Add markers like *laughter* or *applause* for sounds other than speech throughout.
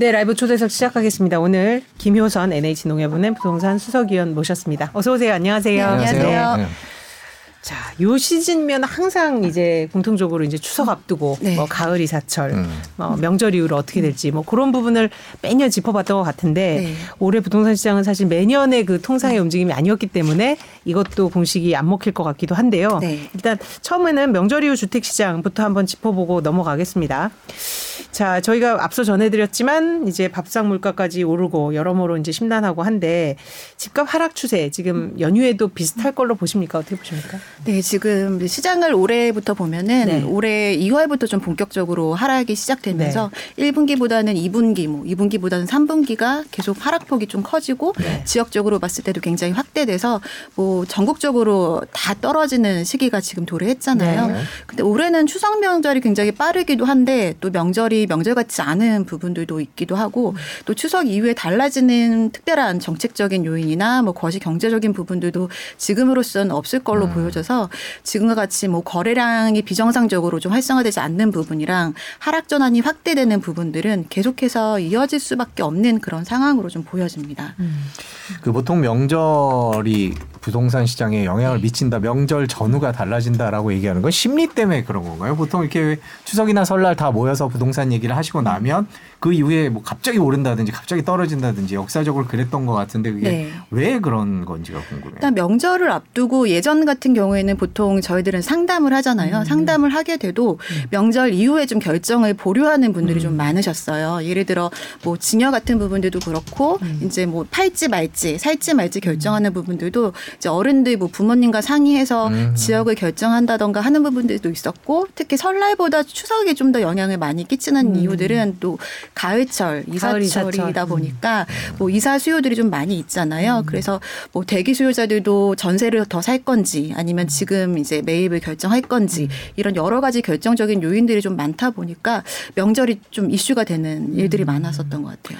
네, 라이브 초대석 시작하겠습니다. 오늘 김효선 NH농협은행 부동산 수석위원 모셨습니다. 어서 오세요. 안녕하세요. 네, 안녕하세요. 네. 자, 요 시즌면 항상 이제 공통적으로 이제 추석 앞두고 네. 뭐 가을 이 사철, 음. 뭐 명절 이후로 어떻게 될지 뭐 그런 부분을 매년 짚어봤던 것 같은데 네. 올해 부동산 시장은 사실 매년의 그 통상의 네. 움직임이 아니었기 때문에 이것도 공식이 안 먹힐 것 같기도 한데요. 네. 일단 처음에는 명절 이후 주택 시장부터 한번 짚어보고 넘어가겠습니다. 자, 저희가 앞서 전해드렸지만 이제 밥상 물가까지 오르고 여러모로 이제 심란하고 한데 집값 하락 추세 지금 연휴에도 비슷할 걸로 보십니까? 어떻게 보십니까? 네, 지금 시장을 올해부터 보면은 네. 올해 2월부터 좀 본격적으로 하락이 시작되면서 네. 1분기보다는 2분기, 뭐 2분기보다는 3분기가 계속 하락폭이 좀 커지고 네. 지역적으로 봤을 때도 굉장히 확대돼서 뭐 전국적으로 다 떨어지는 시기가 지금 도래했잖아요. 네. 근데 올해는 추석 명절이 굉장히 빠르기도 한데 또 명절이 명절 같지 않은 부분들도 있기도 하고 또 추석 이후에 달라지는 특별한 정책적인 요인이나 뭐 거시 경제적인 부분들도 지금으로서는 없을 걸로 음. 보여져서 지금과 같이 뭐 거래량이 비정상적으로 좀 활성화되지 않는 부분이랑 하락 전환이 확대되는 부분들은 계속해서 이어질 수밖에 없는 그런 상황으로 좀 보여집니다. 음. 그 보통 명절이 부동산 시장에 영향을 네. 미친다, 명절 전후가 달라진다라고 얘기하는 건 심리 때문에 그런 건가요? 보통 이렇게 추석이나 설날 다 모여서 부동산 얘기를 하시고 나면 그 이후에 뭐 갑자기 오른다든지 갑자기 떨어진다든지 역사적으로 그랬던 것 같은데 그게 네. 왜 그런 건지가 궁금해요. 일단 명절을 앞두고 예전 같은 경우에는 보통 저희들은 상담을 하잖아요. 음. 상담을 하게 돼도 음. 명절 이후에 좀 결정을 보류하는 분들이 음. 좀 많으셨어요. 예를 들어 뭐 증여 같은 부분들도 그렇고 음. 이제 뭐 팔지 말지 살지 말지 결정하는 부분들도 이제 어른들 뭐 부모님과 상의해서 음. 지역을 결정한다던가 하는 부분들도 있었고 특히 설날보다 추석에 좀 더 영향을 많이 끼치는 음. 이유들은 또 가을철 이사철이다 보니까 음. 뭐 이사 수요들이 좀 많이 있잖아요. 음. 그래서 뭐 대기 수요자들도 전세를 더 살 건지 아니면 지금 이제 매입을 결정할 건지 이런 여러 가지 결정적인 요인들이 좀 많다 보니까 명절이 좀 이슈가 되는 일들이 많았었던 것 같아요.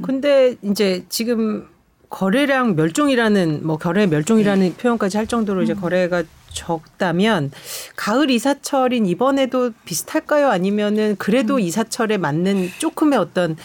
근데 이제 지금 거래량 멸종이라는 뭐 거래 멸종이라는 네. 표현까지 할 정도로 이제 음. 거래가 적다면 가을 이사철인 이번에도 비슷할까요? 아니면은 그래도 음. 이사철에 맞는 조금의 어떤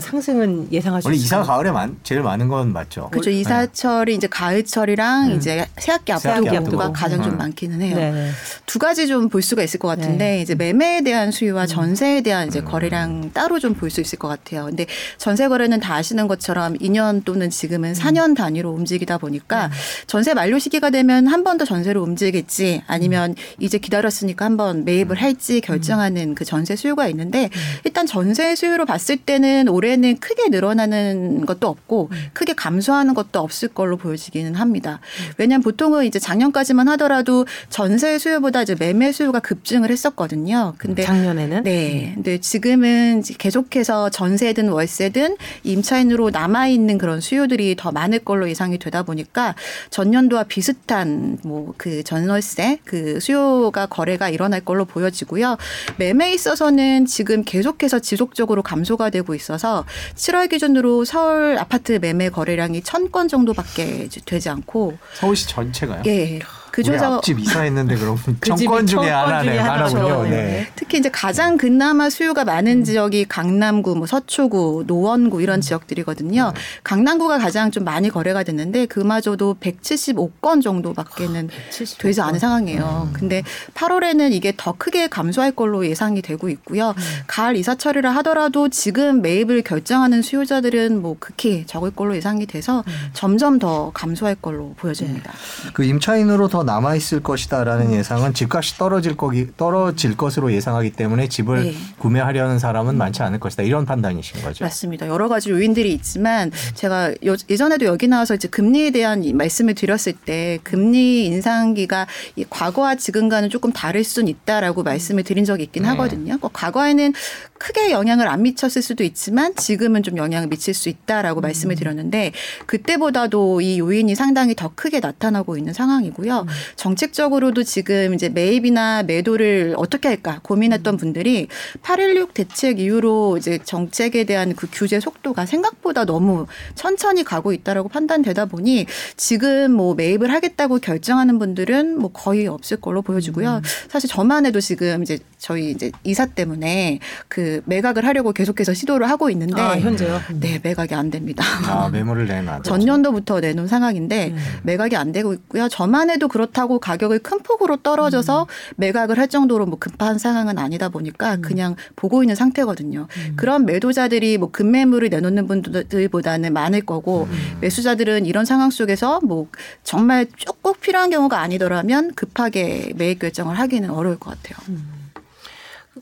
상승은 예상할 수 원래 이사 가을에 많, 제일 많은 건 맞죠. 그렇죠. 네. 이사철이 네. 이제 가을철이랑 음. 이제 새학기 앞두고가 가장 음. 좀 많기는 해요. 네. 두 가지 좀 볼 수가 있을 것 같은데 네. 이제 매매에 대한 수요와 음. 전세에 대한 이제 음. 거래량 따로 좀 볼 수 있을 것 같아요. 근데 전세 거래는 다 아시는 것처럼 2년 또는 지금은 4년 음. 단위로 움직이다 보니까 네. 전세 만료 시기가 되면 한 번 더 전세로 움직이겠지 아니면 이제 기다렸으니까 한 번 매입을 할지 결정하는 그 전세 수요가 있는데 일단 전세 수요로 봤을 때는 올해는 크게 늘어나는 것도 없고 음. 크게 감소하는 것도 없을 걸로 보여지기는 합니다. 음. 왜냐하면 보통은 이제 작년까지만 하더라도 전세 수요보다 이제 매매 수요가 급증을 했었거든요. 근데 작년에는 네. 음. 근데 지금은 계속해서 전세든 월세든 임차인으로 남아 있는 그런 수요들이 더 많을 걸로 예상이 되다 보니까 전년도와 비슷한 뭐 그 전월세 그 수요가 거래가 일어날 걸로 보여지고요. 매매에 있어서는 지금 계속해서 지속적으로 감소가 되고 있어서 있어서 7월 기준으로 서울 아파트 매매 거래량이 1000건 정도밖에 되지 않고 서울시 전체가요? 예. 그중에서 앞집 이사했는데 그럼 *laughs* 그 정권 중에 하나네 하나군요. 네. 특히 이제 가장 그나마 수요가 많은 음. 지역이 강남구, 뭐 서초구, 노원구 이런 음. 지역들이거든요. 네. 강남구가 가장 좀 많이 거래가 됐는데 그마저도 175건 정도밖에는 아, 되지 않은 상황이에요. 음. 근데 8월에는 이게 더 크게 감소할 걸로 예상이 되고 있고요. 음. 가을 이사철이라 하더라도 지금 매입을 결정하는 수요자들은 뭐 극히 적을 걸로 예상이 돼서 음. 점점 더 감소할 걸로 보여집니다. 네. 그 임차인으로 더 남아 있을 것이다라는 음. 예상은 집값이 떨어질 거기 떨어질 것으로 예상하기 때문에 집을 네. 구매하려는 사람은 많지 않을 것이다 이런 판단이신 거죠. 맞습니다. 여러 가지 요인들이 있지만 제가 예전에도 여기 나와서 이제 금리에 대한 말씀을 드렸을 때 금리 인상기가 과거와 지금과는 조금 다를 수는 있다라고 말씀을 드린 적이 있긴 네. 하거든요. 뭐 과거에는 크게 영향을 안 미쳤을 수도 있지만 지금은 좀 영향을 미칠 수 있다라고 음. 말씀을 드렸는데 그때보다도 이 요인이 상당히 더 크게 나타나고 있는 상황이고요. 음. 정책적으로도 지금 이제 매입이나 매도를 어떻게 할까 고민했던 분들이 816 대책 이후로 이제 정책에 대한 그 규제 속도가 생각보다 너무 천천히 가고 있다라고 판단되다 보니 지금 뭐 매입을 하겠다고 결정하는 분들은 뭐 거의 없을 걸로 보여지고요. 음. 사실 저만 해도 지금 이제 저희 이제 이사 때문에 그 매각을 하려고 계속해서 시도를 하고 있는데 아, 현재요? 네, 매각이 안 됩니다. 아, 매물을 내놔. *laughs* 전년도부터 내놓은 상황인데 음. 매각이 안 되고 있고요. 저만 해도 그 렇다고 가격을 큰 폭으로 떨어져서 음. 매각을 할 정도로 뭐 급한 상황은 아니다 보니까 음. 그냥 보고 있는 상태거든요. 음. 그런 매도자들이 뭐 급매물을 내놓는 분들보다는 많을 거고 음. 매수자들은 이런 상황 속에서 뭐 정말 꼭 필요한 경우가 아니더라면 급하게 매입 결정을 하기는 어려울 것 같아요. 음.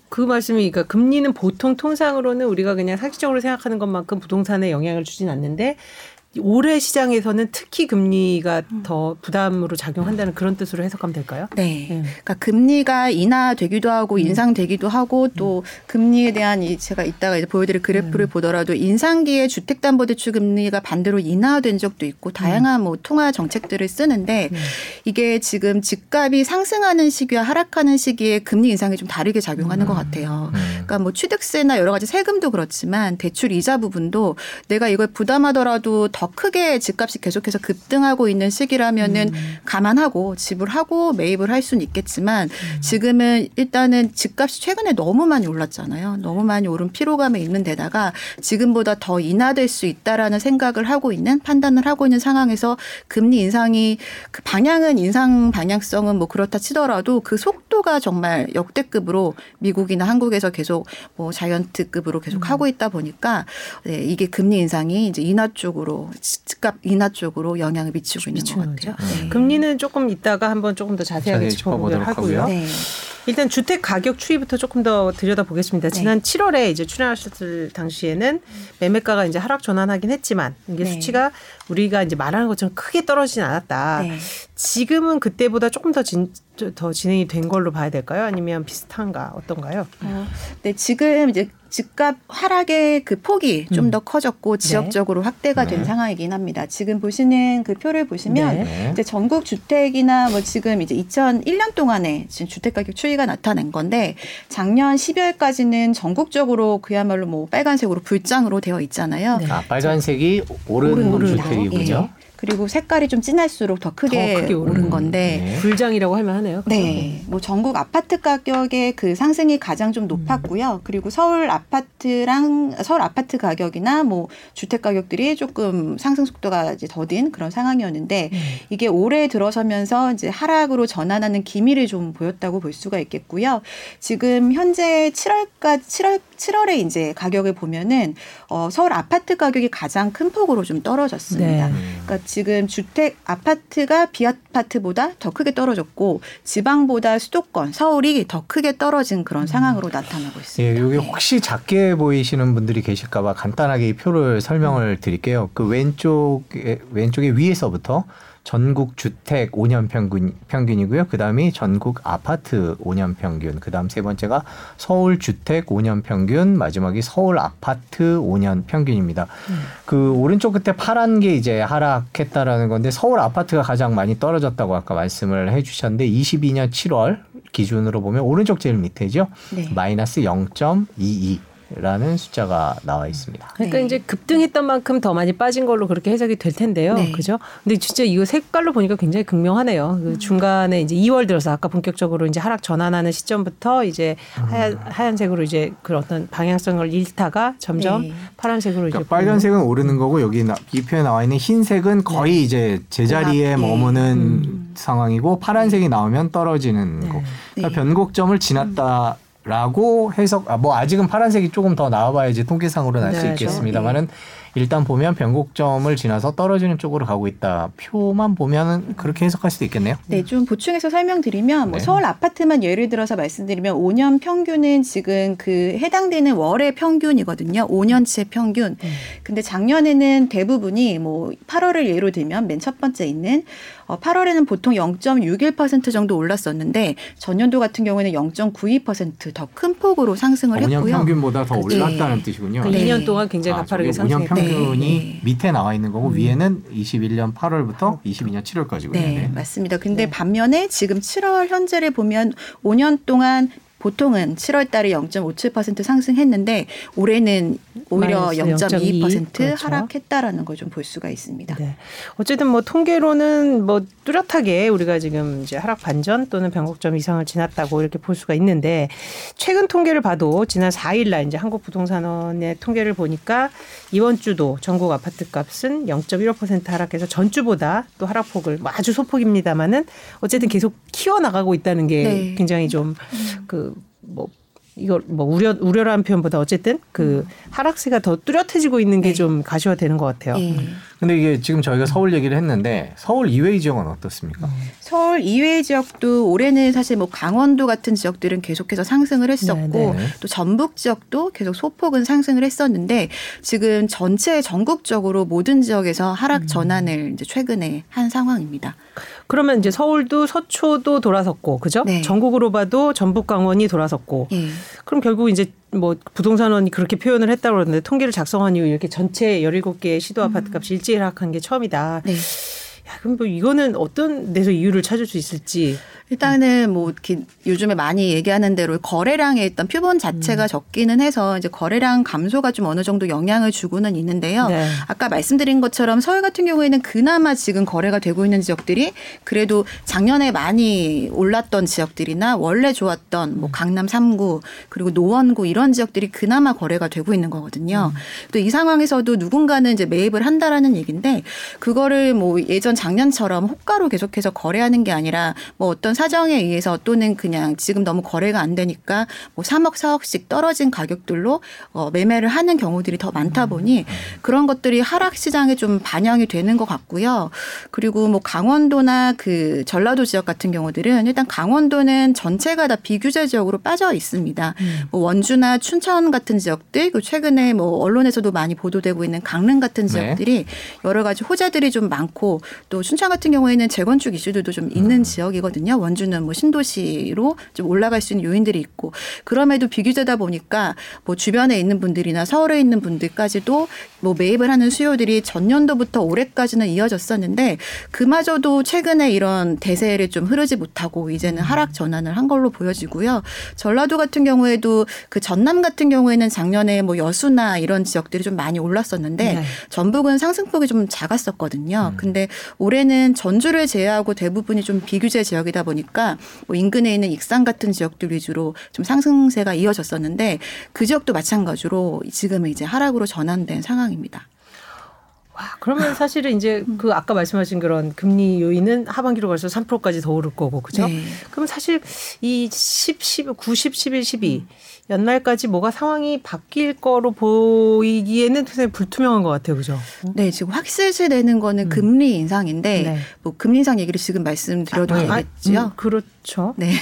그 말씀이 그러니까 금리는 보통 통상으로는 우리가 그냥 상식적으로 생각하는 것만큼 부동산에 영향을 주진 않는데 올해 시장에서는 특히 금리가 음. 더 부담으로 작용한다는 그런 뜻으로 해석하면 될까요? 네. 네. 그러니까 금리가 인하되기도 하고 음. 인상되기도 하고 또 음. 금리에 대한 이 제가 이따가 이제 보여드릴 그래프를 음. 보더라도 인상기에 주택담보대출 금리가 반대로 인하된 적도 있고 다양한 뭐 통화 정책들을 쓰는데 이게 지금 집값이 상승하는 시기와 하락하는 시기에 금리 인상이 좀 다르게 작용하는 것 같아요. 그러니까 뭐 취득세나 여러 가지 세금도 그렇지만 대출 이자 부분도 내가 이걸 부담하더라도 더 크게 집값이 계속해서 급등하고 있는 시기라면은 음. 감안하고 지불하고 매입을 할 수는 있겠지만 음. 지금은 일단은 집값이 최근에 너무 많이 올랐잖아요. 너무 많이 오른 피로감에 있는 데다가 지금보다 더 인하될 수 있다라는 생각을 하고 있는 판단을 하고 있는 상황에서 금리 인상이 그 방향은 인상 방향성은 뭐 그렇다 치더라도 그 속도가 정말 역대급으로 미국이나 한국에서 계속 뭐 자이언트급으로 계속 음. 하고 있다 보니까 네, 이게 금리 인상이 이제 인하 쪽으로 집값 인하 쪽으로 영향을 미치고 있는 것 같아요. 네. 금리는 조금 이따가 한번 조금 더 자세하게 짚어보도록 하고요. 네. 일단 주택 가격 추이부터 조금 더 들여다보겠습니다. 네. 지난 7월에 이제 출연하셨을 당시에는 매매가가 이제 하락 전환하긴 했지만 이게 네. 수치가 우리가 이제 말하는 것처럼 크게 떨어지진 않았다. 네. 지금은 그때보다 조금 더, 진, 더 진행이 된 걸로 봐야 될까요? 아니면 비슷한가 어떤가요? 어, 네, 지금 이제 집값 하락의 그 폭이 음. 좀더 커졌고 네. 지역적으로 확대가 된 네. 상황이긴 합니다. 지금 보시는 그 표를 보시면 네. 이제 전국 주택이나 뭐 지금 이제 2001년 동안에 지금 주택 가격 추이 가 나타낸 건데 작년 12월까지는 전국적으로 그야말로 뭐 빨간색으로 불장으로 되어 있잖아요. 네. 아, 빨간색이 오른, 오른 주택이군요. 예. 그리고 색깔이 좀 진할수록 더 크게, 더 크게 오른 건데 네. 불장이라고 할 만 하네요. 네, 뭐 전국 아파트 가격의 그 상승이 가장 좀 높았고요. 음. 그리고 서울 아파트랑 서울 아파트 가격이나 뭐 주택 가격들이 조금 상승 속도가 이제 더딘 그런 상황이었는데 음. 이게 올해 들어서면서 이제 하락으로 전환하는 기미를 좀 보였다고 볼 수가 있겠고요. 지금 현재 7월까지 7월 7월에 이제 가격을 보면은 어 서울 아파트 가격이 가장 큰 폭으로 좀 떨어졌습니다. 네. 그러니까 지금 주택 아파트가 비아파트보다 더 크게 떨어졌고 지방보다 수도권 서울이 더 크게 떨어진 그런 음. 상황으로 나타나고 있습니다. 예, 여기 네. 혹시 작게 보이시는 분들이 계실까봐 간단하게 이 표를 설명을 드릴게요. 그 왼쪽에 왼쪽에 위에서부터 전국 주택 5년 평균 평균이고요. 그다음이 전국 아파트 5년 평균. 그다음 세 번째가 서울 주택 5년 평균, 마지막이 서울 아파트 5년 평균입니다. 음. 그 오른쪽 끝에 파란 게 이제 하락했다라는 건데 서울 아파트가 가장 많이 떨어졌다고 아까 말씀을 해 주셨는데 22년 7월 기준으로 보면 오른쪽 제일 밑에죠. 네. 마이너스 0.22. 라는 숫자가 나와 있습니다. 그러니까 네. 이제 급등했던 만큼 더 많이 빠진 걸로 그렇게 해석이 될 텐데요. 네. 그죠? 근데 진짜 이거 색깔로 보니까 굉장히 극명하네요. 그 음. 중간에 이제 2월 들어서 아까 본격적으로 이제 하락 전환하는 시점부터 이제 하얀, 음. 하얀색으로 이제 그 어떤 방향성을 잃다가 점점 네. 파란색으로 그러니까 이제 빨간색은 오르는 거고 여기 이 표에 나와 있는 흰색은 거의 네. 이제 제자리에 머무는 음. 상황이고 파란색이 나오면 떨어지는 네. 거. 그러니까 변곡점을 지났다. 음. 라고 해석, 아, 뭐 아직은 파란색이 조금 더 나와봐야지 통계상으로는 알수 네, 있겠습니다만은 네. 일단 보면 변곡점을 지나서 떨어지는 쪽으로 가고 있다. 표만 보면은 그렇게 해석할 수도 있겠네요. 네, 좀 보충해서 설명드리면 뭐 네. 서울 아파트만 예를 들어서 말씀드리면 5년 평균은 지금 그 해당되는 월의 평균이거든요. 5년치 평균. 음. 근데 작년에는 대부분이 뭐 8월을 예로 들면 맨 첫 번째 있는 어, 8월에는 보통 0.61% 정도 올랐었는데 전년도 같은 경우에는 0.92%더 큰 폭으로 상승을 5년 했고요. 평균보다 더 올랐다는 네. 뜻이군요. 그 2년 동안 굉장히 아, 가파르게 상승했다. 평균이 네. 밑에 나와 있는 거고 음. 위에는 21년 8월부터 22년 7월까지고요. 네, 네. 맞습니다. 근데 네. 반면에 지금 7월 현재를 보면 5년 동안 보통은 7월 달에 0.57% 상승했는데 올해는 오히려 0.22% 그렇죠. 하락했다라는 걸 좀 볼 수가 있습니다. 네. 어쨌든 뭐 통계로는 뭐 뚜렷하게 우리가 지금 이제 하락 반전 또는 변곡점 이상을 지났다고 이렇게 볼 수가 있는데 최근 통계를 봐도 지난 4일 날 이제 한국 부동산원의 통계를 보니까 이번 주도 전국 아파트 값은 0.15% 하락해서 전주보다 또 하락폭을 뭐 아주 소폭입니다만은 어쨌든 계속 키워 나가고 있다는 게 네. 굉장히 좀그 뭐 이걸 뭐 우려 우려라는 표현보다 어쨌든 그 하락세가 더 뚜렷해지고 있는 게좀 네. 가시화되는 것 같아요. 네. 근데 이게 지금 저희가 서울 얘기를 했는데 서울 이외의 지역은 어떻습니까? 음. 서울 이외의 지역도 올해는 사실 뭐 강원도 같은 지역들은 계속해서 상승을 했었고 네네. 네. 또 전북 지역도 계속 소폭은 상승을 했었는데 지금 전체 전국적으로 모든 지역에서 하락 음. 전환을 이제 최근에 한 상황입니다. 그러면 이제 서울도 서초도 돌아섰고 그죠? 네. 전국으로 봐도 전북 강원이 돌아섰고 네. 그럼 결국 이제 뭐 부동산원이 그렇게 표현을 했다고 그러는데 통계를 작성한 이후 이렇게 전체 17개 시도 아파트 값이 일제히 하락한 게 처음이다. 네. 야, 그럼 뭐 이거는 어떤 데서 이유를 찾을 수 있을지 일단은 뭐 이렇게 요즘에 많이 얘기하는 대로 거래량의 일단 표본 자체가 음. 적기는 해서 이제 거래량 감소가 좀 어느 정도 영향을 주고는 있는데요. 네. 아까 말씀드린 것처럼 서울 같은 경우에는 그나마 지금 거래가 되고 있는 지역들이 그래도 작년에 많이 올랐던 지역들이나 원래 좋았던 뭐 음. 강남 3구 그리고 노원구 이런 지역들이 그나마 거래가 되고 있는 거거든요. 음. 또이 상황에서도 누군가는 이제 매입을 한다라는 얘기인데 그거를 뭐 예전 작년처럼 호가로 계속해서 거래하는 게 아니라 뭐 어떤 사정에 의해서 또는 그냥 지금 너무 거래가 안 되니까 뭐 3억 4억씩 떨어진 가격들로 어 매매를 하는 경우들이 더 많다 보니 그런 것들이 하락 시장에 좀 반영이 되는 것 같고요. 그리고 뭐 강원도나 그 전라도 지역 같은 경우들은 일단 강원도는 전체가 다 비규제 지역으로 빠져 있습니다. 음. 뭐 원주나 춘천 같은 지역들 그 최근에 뭐 언론에서도 많이 보도되고 있는 강릉 같은 네. 지역들이 네. 여러 가지 호재들이 좀 많고 또 춘천 같은 경우에는 재건축 이슈들도 좀 있는 음. 지역이거든요. 원주는 뭐 신도시로 좀 올라갈 수 있는 요인들이 있고 그럼에도 비교되다 보니까 뭐 주변에 있는 분들이나 서울에 있는 분들까지도 뭐 매입을 하는 수요들이 전년도부터 올해까지는 이어졌었는데 그마저도 최근에 이런 대세를 좀 흐르지 못하고 이제는 하락 전환을 한 걸로 보여지고요. 전라도 같은 경우에도 그 전남 같은 경우에는 작년에 뭐 여수나 이런 지역들이 좀 많이 올랐었는데 네. 전북은 상승폭이 좀 작았었거든요. 음. 근데 올해는 전주를 제외하고 대부분이 좀 비규제 지역이다 보니 보니까 뭐 인근에 있는 익산 같은 지역들 위주로 좀 상승세가 이어졌었는데 그 지역도 마찬가지로 지금은 이제 하락으로 전환된 상황 입니다. 와, 그러면 사실은 이제 그 아까 말씀하신 그런 금리 요인은 하반기로 갈수 3%까지 더 오를 거고, 그죠? 네. 그럼 사실 이 10, 10, 90, 11, 12 연말까지 뭐가 상황이 바뀔 거로 보이기에는 굉장히 불투명한 것 같아요, 그죠? 네, 지금 확실시 되는 거는 음. 금리 인상인데, 네. 뭐 금리 인상 얘기를 지금 말씀드려도 아, 되겠죠? 아, 음, 그렇죠. 네.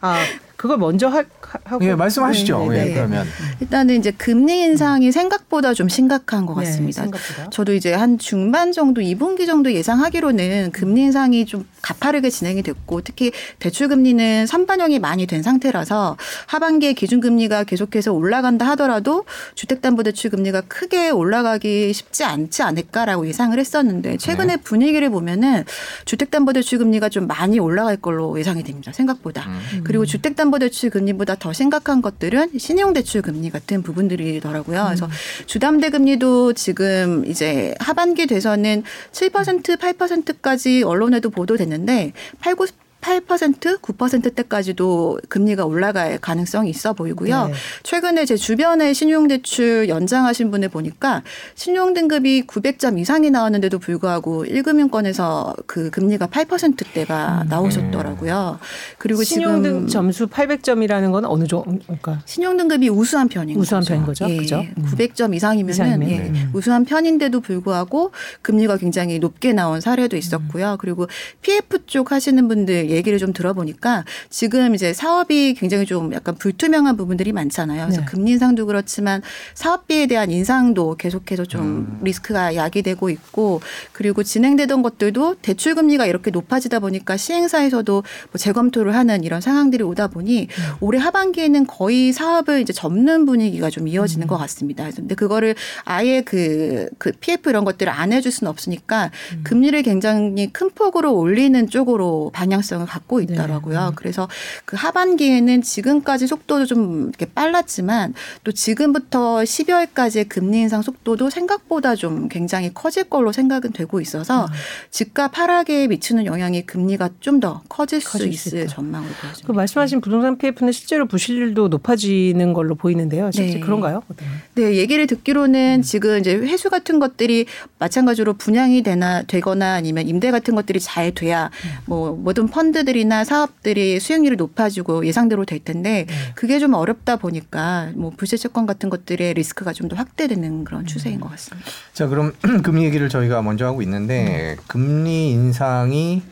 아, 그걸 먼저 하, 고 예, 말씀하시죠. 네, 네, 예, 그러면 일단은 이제 금리 인상이 생각보다 좀 심각한 것 네, 같습니다. 네, 저도 이제 한 중반 정도 2분기 정도 예상하기로는 금리 인상이 좀 가파르게 진행이 됐고 특히 대출 금리는 선반영이 많이 된 상태라서 하반기에 기준 금리가 계속해서 올라간다 하더라도 주택담보대출 금리가 크게 올라가기 쉽지 않지 않을까라고 예상을 했었는데 최근에 네. 분위기를 보면은 주택담보대출 금리가 좀 많이 올라갈 걸로 예상이 됩니다. 생각보다. 음. 그리고 주택담보 대출 금리보다 더 심각한 것들은 신용대출 금리 같은 부분들이더라고요. 음. 그래서 주담대 금리도 지금 이제 하반기 돼서는 7% 8%까지 언론에도 보도됐는데 8, 9 8% 9%대까지도 금리가 올라갈 가능성이 있어 보이고요. 네. 최근에 제 주변에 신용대출 연장하신 분을 보니까 신용등급이 900점 이상이 나왔는데도 불구하고 1금융권에서 그 금리가 8%대가 음. 나오셨더라고요. 그리고 신용등 점수 800점이라는 건 어느 정도? 그러니까 신용등급이 우수한 편인 우수한 거죠. 편인 거죠. 예. 그죠? 음. 900점 이상이면은 예. 음. 우수한 편인데도 불구하고 금리가 굉장히 높게 나온 사례도 있었고요. 음. 그리고 PF 쪽 하시는 분들 얘기를 좀 들어보니까 지금 이제 사업이 굉장히 좀 약간 불투명한 부분들이 많잖아요. 그래서 네. 금리 인상도 그렇지만 사업비에 대한 인상도 계속해서 좀 음. 리스크가 야기되고 있고 그리고 진행되던 것들도 대출 금리가 이렇게 높아지다 보니까 시행사에서도 뭐 재검토를 하는 이런 상황들이 오다 보니 음. 올해 하반기에는 거의 사업을 이제 접는 분위기가 좀 이어지는 음. 것 같습니다. 근데 그거를 아예 그, 그 PF 이런 것들을 안 해줄 수는 없으니까 음. 금리를 굉장히 큰 폭으로 올리는 쪽으로 방향성 을 갖고 있더라고요. 네. 그래서 그 하반기에는 지금까지 속도도 좀 이렇게 빨랐지만 또 지금부터 12월까지의 금리 인상 속도도 생각보다 좀 굉장히 커질 걸로 생각은 되고 있어서 음. 집값 하락에 미치는 영향이 금리가 좀 더 커질, 커질 수 있을 전망으로 보여집니다. 그 말씀하신 부동산 PF는 실제로 부실률도 높아지는 걸로 보이는데요. 실제 네. 그런가요? 네, 얘기를 듣기로는 음. 지금 이제 회수 같은 것들이 마찬가지로 분양이 되나 되거나 아니면 임대 같은 것들이 잘 돼야 음. 뭐 모든 펀 드들이나 사업들이 수익률이 높아지고 예상대로 될 텐데 네. 그게 좀 어렵다 보니까 뭐 부실 채권 같은 것들의 리스크가 좀 더 확대되는 그런 음. 추세인 것 같습니다. 자, 그럼 *clears throat* 금리 얘기를 저희가 먼저 하고 있는데 금리 인상이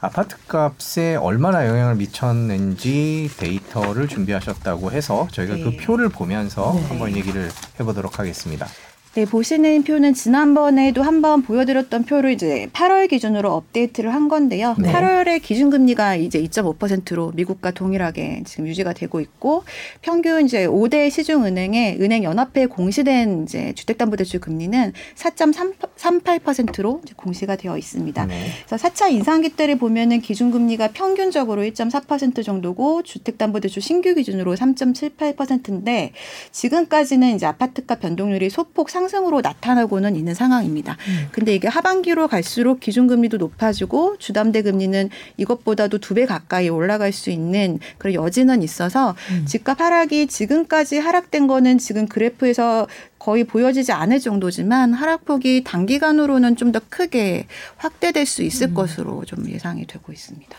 아파트 값에 얼마나 영향을 미쳤는지 데이터를 준비하셨다고 해서 저희가 그 네. 그 표를 보면서 네. 한번 얘기를 해보도록 하겠습니다. 네, 보시는 표는 지난번에도 한번 보여드렸던 표를 이제 8월 기준으로 업데이트를 한 건데요. 네. 8월에 기준금리가 이제 2.5%로 미국과 동일하게 지금 유지가 되고 있고 평균 이제 5대 시중은행의 은행 연합회 공시된 이제 주택담보대출 금리는 4.38%로 이제 공시가 되어 있습니다. 네. 그래서 4차 인상기 때를 보면은 기준금리가 평균적으로 1.4% 정도고 주택담보대출 신규 기준으로 3.78%인데 지금까지는 이제 아파트값 변동률이 소폭 상승으로 나타나고는 있는 상황입니다. 음. 근데 이게 하반기로 갈수록 기준금리도 높아지고 주담대 금리는 이것보다도 두 배 가까이 올라갈 수 있는 그런 여지는 있어서 음. 집값 하락이 지금까지 하락된 거는 지금 그래프에서 거의 보여지지 않을 정도지만 하락폭이 단기간으로는 좀 더 크게 확대될 수 있을 음. 것으로 좀 예상이 되고 있습니다.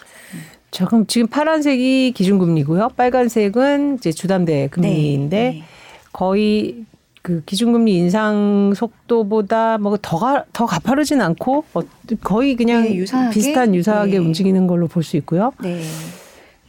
자, 그럼 지금 파란색이 기준금리고요. 빨간색은 이제 주담대 금리인데 네, 네. 거의 그 기준금리 인상 속도보다 뭐더 더 가파르진 않고 어, 거의 그냥 네, 유사하게? 비슷한 유사하게 네. 움직이는 걸로 볼 수 있고요. 네.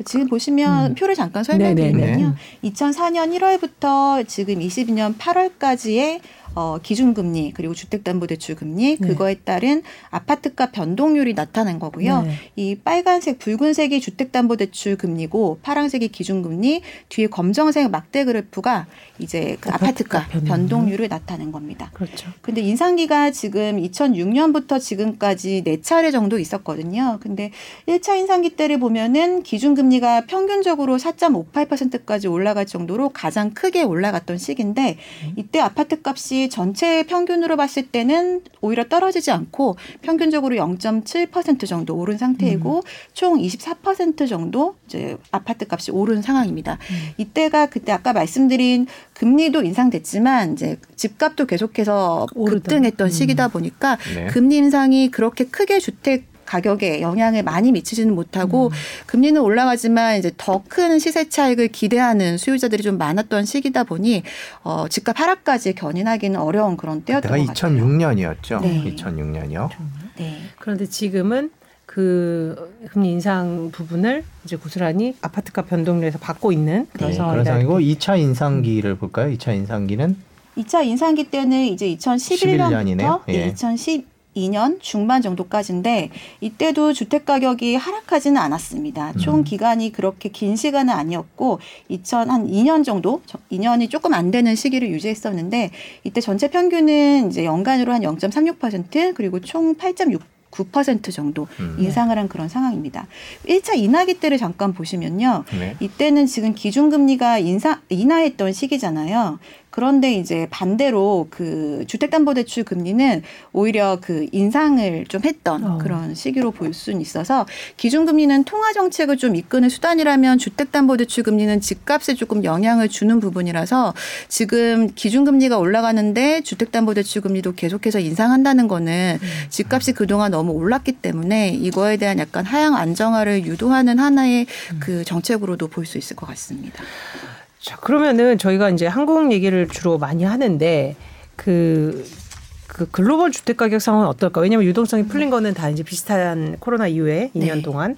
지금 보시면 음. 표를 잠깐 설명드리면요. 2004년 1월부터 지금 22년 8월까지의 어, 기준금리 그리고 주택담보대출 금리 네. 그거에 따른 아파트값 변동률이 나타난 거고요. 네. 이 빨간색, 붉은색이 주택담보대출 금리고 파란색이 기준금리, 뒤에 검정색 막대 그래프가 이제 그 아파트값, 변동률을 나타낸 겁니다. 그렇죠. 근데 인상기가 지금 2006년부터 지금까지 네 차례 정도 있었거든요. 근데 1차 인상기 때를 보면은 기준금리가 평균적으로 4.58%까지 올라갈 정도로 가장 크게 올라갔던 시기인데 음. 이때 아파트 값이 전체 평균으로 봤을 때는 오히려 떨어지지 않고 평균적으로 0.7% 정도 오른 상태이고 음. 총24% 정도 이제 아파트 값이 오른 상황입니다. 음. 이때가 그때 아까 말씀드린 금리도 인상됐지만 이제 집값도 계속해서 급등했던 음. 시기다 보니까 네. 금리 인상이 그렇게 크게 주택 가격에 영향을 많이 미치지는 못하고 음. 금리는 올라가지만 이제 더 큰 시세 차익을 기대하는 수요자들이 좀 많았던 시기다 보니 어, 집값 하락까지 견인하기는 어려운 그런 때였던 것 같아요. 2006년이었죠. 네. 2006년이요. 네. 그런데 지금은 그 금리 인상 부분을 이제 고스란히 아파트값 변동률에서 받고 있는 그런 네, 상황이고 2차 인상기를 볼까요? 2차 인상기는 2차 인상기 때는 이제 2011년부터 11년이네요. 예. 2010 2년 중반 정도까지인데 이때도 주택 가격이 하락하지는 않았습니다. 음. 총 기간이 그렇게 긴 시간은 아니었고 2000한 2년 정도 2년이 조금 안 되는 시기를 유지했었는데 이때 전체 평균은 이제 연간으로 한 0.36% 그리고 총 8.6 9% 정도 음. 인상을 한 그런 상황입니다. 1차 인하기 때를 잠깐 보시면요. 네. 이때는 지금 기준금리가 인상 인하했던 시기잖아요. 그런데 이제 반대로 그 주택담보대출 금리는 오히려 그 인상을 좀 했던 어. 그런 시기로 볼 수는 있어서 기준금리는 통화 정책을 좀 이끄는 수단이라면 주택담보대출 금리는 집값에 조금 영향을 주는 부분이라서 지금 기준금리가 올라가는데 주택담보대출 금리도 계속해서 인상한다는 거는 음. 집값이 그동안 너무 올랐기 때문에 이거에 대한 약간 하향 안정화를 유도하는 하나의 음. 그 정책으로도 볼 수 있을 것 같습니다. 자, 그러면은 저희가 이제 한국 얘기를 주로 많이 하는데 그 그 글로벌 주택 가격 상황은 어떨까? 왜냐하면 유동성이 풀린 거는 다 이제 비슷한 코로나 이후에 2년 네. 동안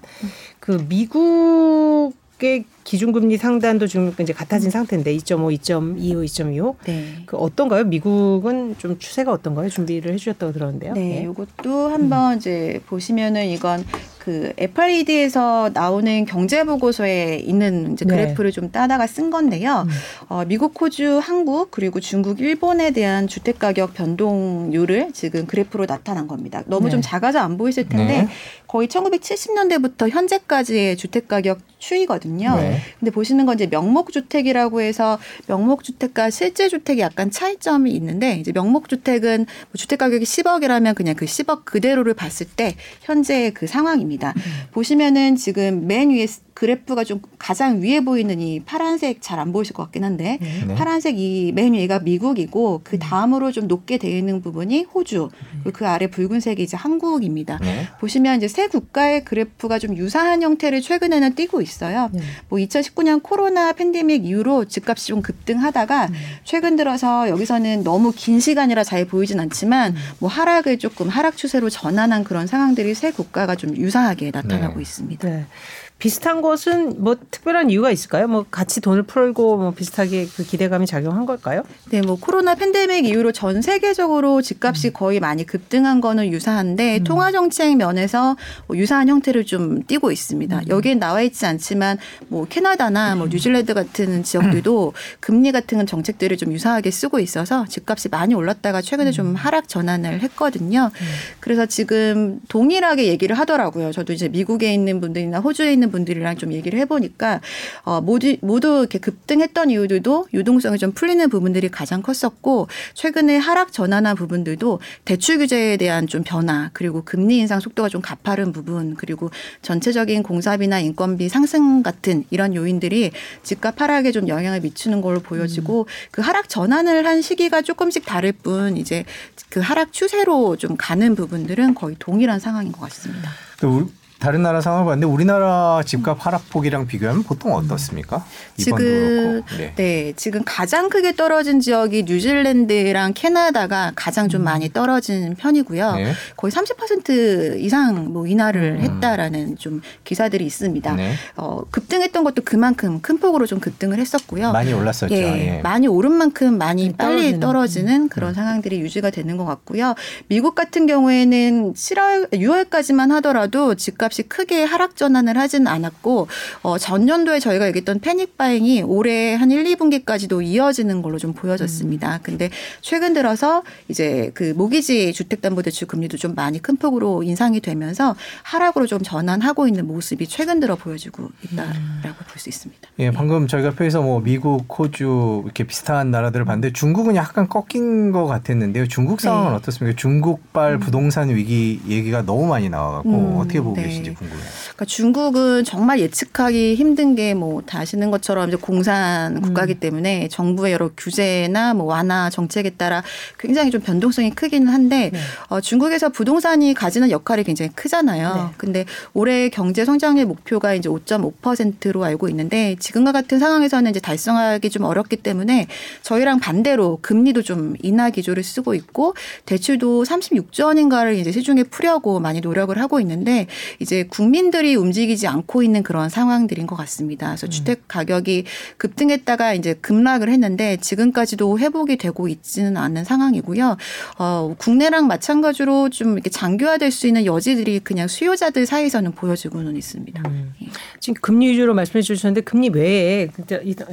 그 미국의 기준금리 상단도 지금 이제 같아진 상태인데 2.5, 2.25, 2.25. 네. 그 어떤가요? 미국은 좀 추세가 어떤가요? 준비를 해주셨다고 들었는데요. 네, 네. 이것도 한번 음. 이제 보시면은 이건 그 FRED에서 나오는 경제 보고서에 있는 이제 네. 그래프를 네. 좀 따다가 쓴 건데요. 음. 어, 미국, 호주, 한국 그리고 중국, 일본에 대한 주택 가격 변동률을 지금 그래프로 나타난 겁니다. 너무 네. 좀 작아서 안 보이실 텐데 네. 거의 1970년대부터 현재까지의 주택 가격 추이거든요. 네. 근데 보시는 건 이제 명목 주택이라고 해서 명목 주택과 실제 주택이 약간 차이점이 있는데 이제 명목 주택은 뭐 주택 가격이 10억이라면 그냥 그 10억 그대로를 봤을 때 현재 그 상황입니다. 음. 보시면은 지금 맨 위에 그래프가 좀 가장 위에 보이는 이 파란색 잘 안 보이실 것 같긴 한데 네. 네. 파란색 이 맨 위가 미국이고 그 음. 다음으로 좀 높게 되어 있는 부분이 호주 음. 그 아래 붉은색이 이제 한국입니다. 네. 보시면 이제 세 국가의 그래프가 좀 유사한 형태를 최근에는 띠고 있어요. 네. 뭐 2019년 코로나 팬데믹 이후로 집값이 좀 급등하다가 음. 최근 들어서 여기서는 너무 긴 시간이라 잘 보이진 않지만 음. 뭐 하락을 조금 하락 추세로 전환한 그런 상황들이 세 국가가 좀 유사하게 나타나고 네. 있습니다. 네. 비슷한 것은 뭐 특별한 이유가 있을까요? 뭐 같이 돈을 풀고 뭐 비슷하게 그 기대감이 작용한 걸까요? 네, 뭐 코로나 팬데믹 이후로 전 세계적으로 집값이 음. 거의 많이 급등한 거는 유사한데 음. 통화 정책 면에서 뭐 유사한 형태를 좀 띠고 있습니다. 음. 여기에 나와 있지 않지만 뭐 캐나다나 뭐 음. 뉴질랜드 같은 지역들도 금리 같은 정책들을 좀 유사하게 쓰고 있어서 집값이 많이 올랐다가 최근에 좀 음. 하락 전환을 했거든요. 음. 그래서 지금 동일하게 얘기를 하더라고요. 저도 이제 미국에 있는 분들이나 호주에 있는 분들이랑 좀 얘기를 해보니까 어, 모두 모두 이렇게 급등했던 이유들도 유동성이 좀 풀리는 부분들이 가장 컸었고 최근에 하락 전환한 부분들도 대출 규제에 대한 좀 변화 그리고 금리 인상 속도가 좀 가파른 부분 그리고 전체적인 공사비나 인건비 상승 같은 이런 요인들이 집값 하락에 좀 영향을 미치는 걸로 보여지고 음. 그 하락 전환을 한 시기가 조금씩 다를 뿐 이제 그 하락 추세로 좀 가는 부분들은 거의 동일한 상황인 것 같습니다. 그 다른 나라 상황을 봤는데 우리나라 집값 하락폭이랑 비교하면 보통 어떻습니까? 지금 네. 네. 지금 가장 크게 떨어진 지역이 뉴질랜드랑 캐나다가 가장 좀 음. 많이 떨어진 편이고요. 네. 거의 30% 이상 뭐 인하를 음. 했다라는 좀 기사들이 있습니다. 네. 어, 급등했던 것도 그만큼 큰 폭으로 좀 급등을 했었고요. 많이 올랐었죠. 예, 예. 많이 오른 만큼 많이 빨리 떨어지는, 떨어지는 그런 음. 상황들이 유지가 되는 것 같고요. 미국 같은 경우에는 7월 6월까지만 하더라도 집값 집 값이 크게 하락 전환을 하진 않았고 어, 전년도에 저희가 얘기했던 패닉 바잉이 올해 한 1, 2분기까지도 이어지는 걸로 좀 보여졌습니다. 음. 근데 최근 들어서 이제 그 모기지 주택담보대출 금리도 좀 많이 큰 폭으로 인상이 되면서 하락으로 좀 전환하고 있는 모습이 최근 들어 보여지고 있다라고 음. 볼수 있습니다. 예, 방금 저희가 표에서 뭐 미국, 호주 이렇게 비슷한 나라들을 봤는데 중국은 약간 꺾인 것 같았는데요. 중국 상황은 네. 어떻습니까? 중국발 음. 부동산 위기 얘기가 너무 많이 나와갖고 음, 어떻게 보고 네. 계시죠? 있는지 궁금해요. 그러니까 중국은 정말 예측하기 힘든 게 뭐 다 아시는 것처럼 이제 공산 국가이기 음. 때문에 정부의 여러 규제나 뭐 완화 정책에 따라 굉장히 좀 변동성이 크기는 한데 네. 어, 중국에서 부동산이 가지는 역할이 굉장히 크잖아요. 네. 근데 올해 경제 성장률 목표가 이제 5.5%로 알고 있는데 지금과 같은 상황에서는 이제 달성하기 좀 어렵기 때문에 저희랑 반대로 금리도 좀 인하 기조를 쓰고 있고 대출도 36조 원인가를 이제 시중에 풀려고 많이 노력을 하고 있는데 이제 국민들이 움직이지 않고 있는 그런 상황들인 것 같습니다. 그래서 음. 주택 가격이 급등했다가 이제 급락을 했는데 지금까지도 회복이 되고 있지는 않은 상황이고요. 어, 국내랑 마찬가지로 좀 이렇게 장기화될 수 있는 여지들이 그냥 수요자들 사이에서는 보여지고는 있습니다. 음. 예. 지금 금리 위주로 말씀해 주셨는데 금리 외에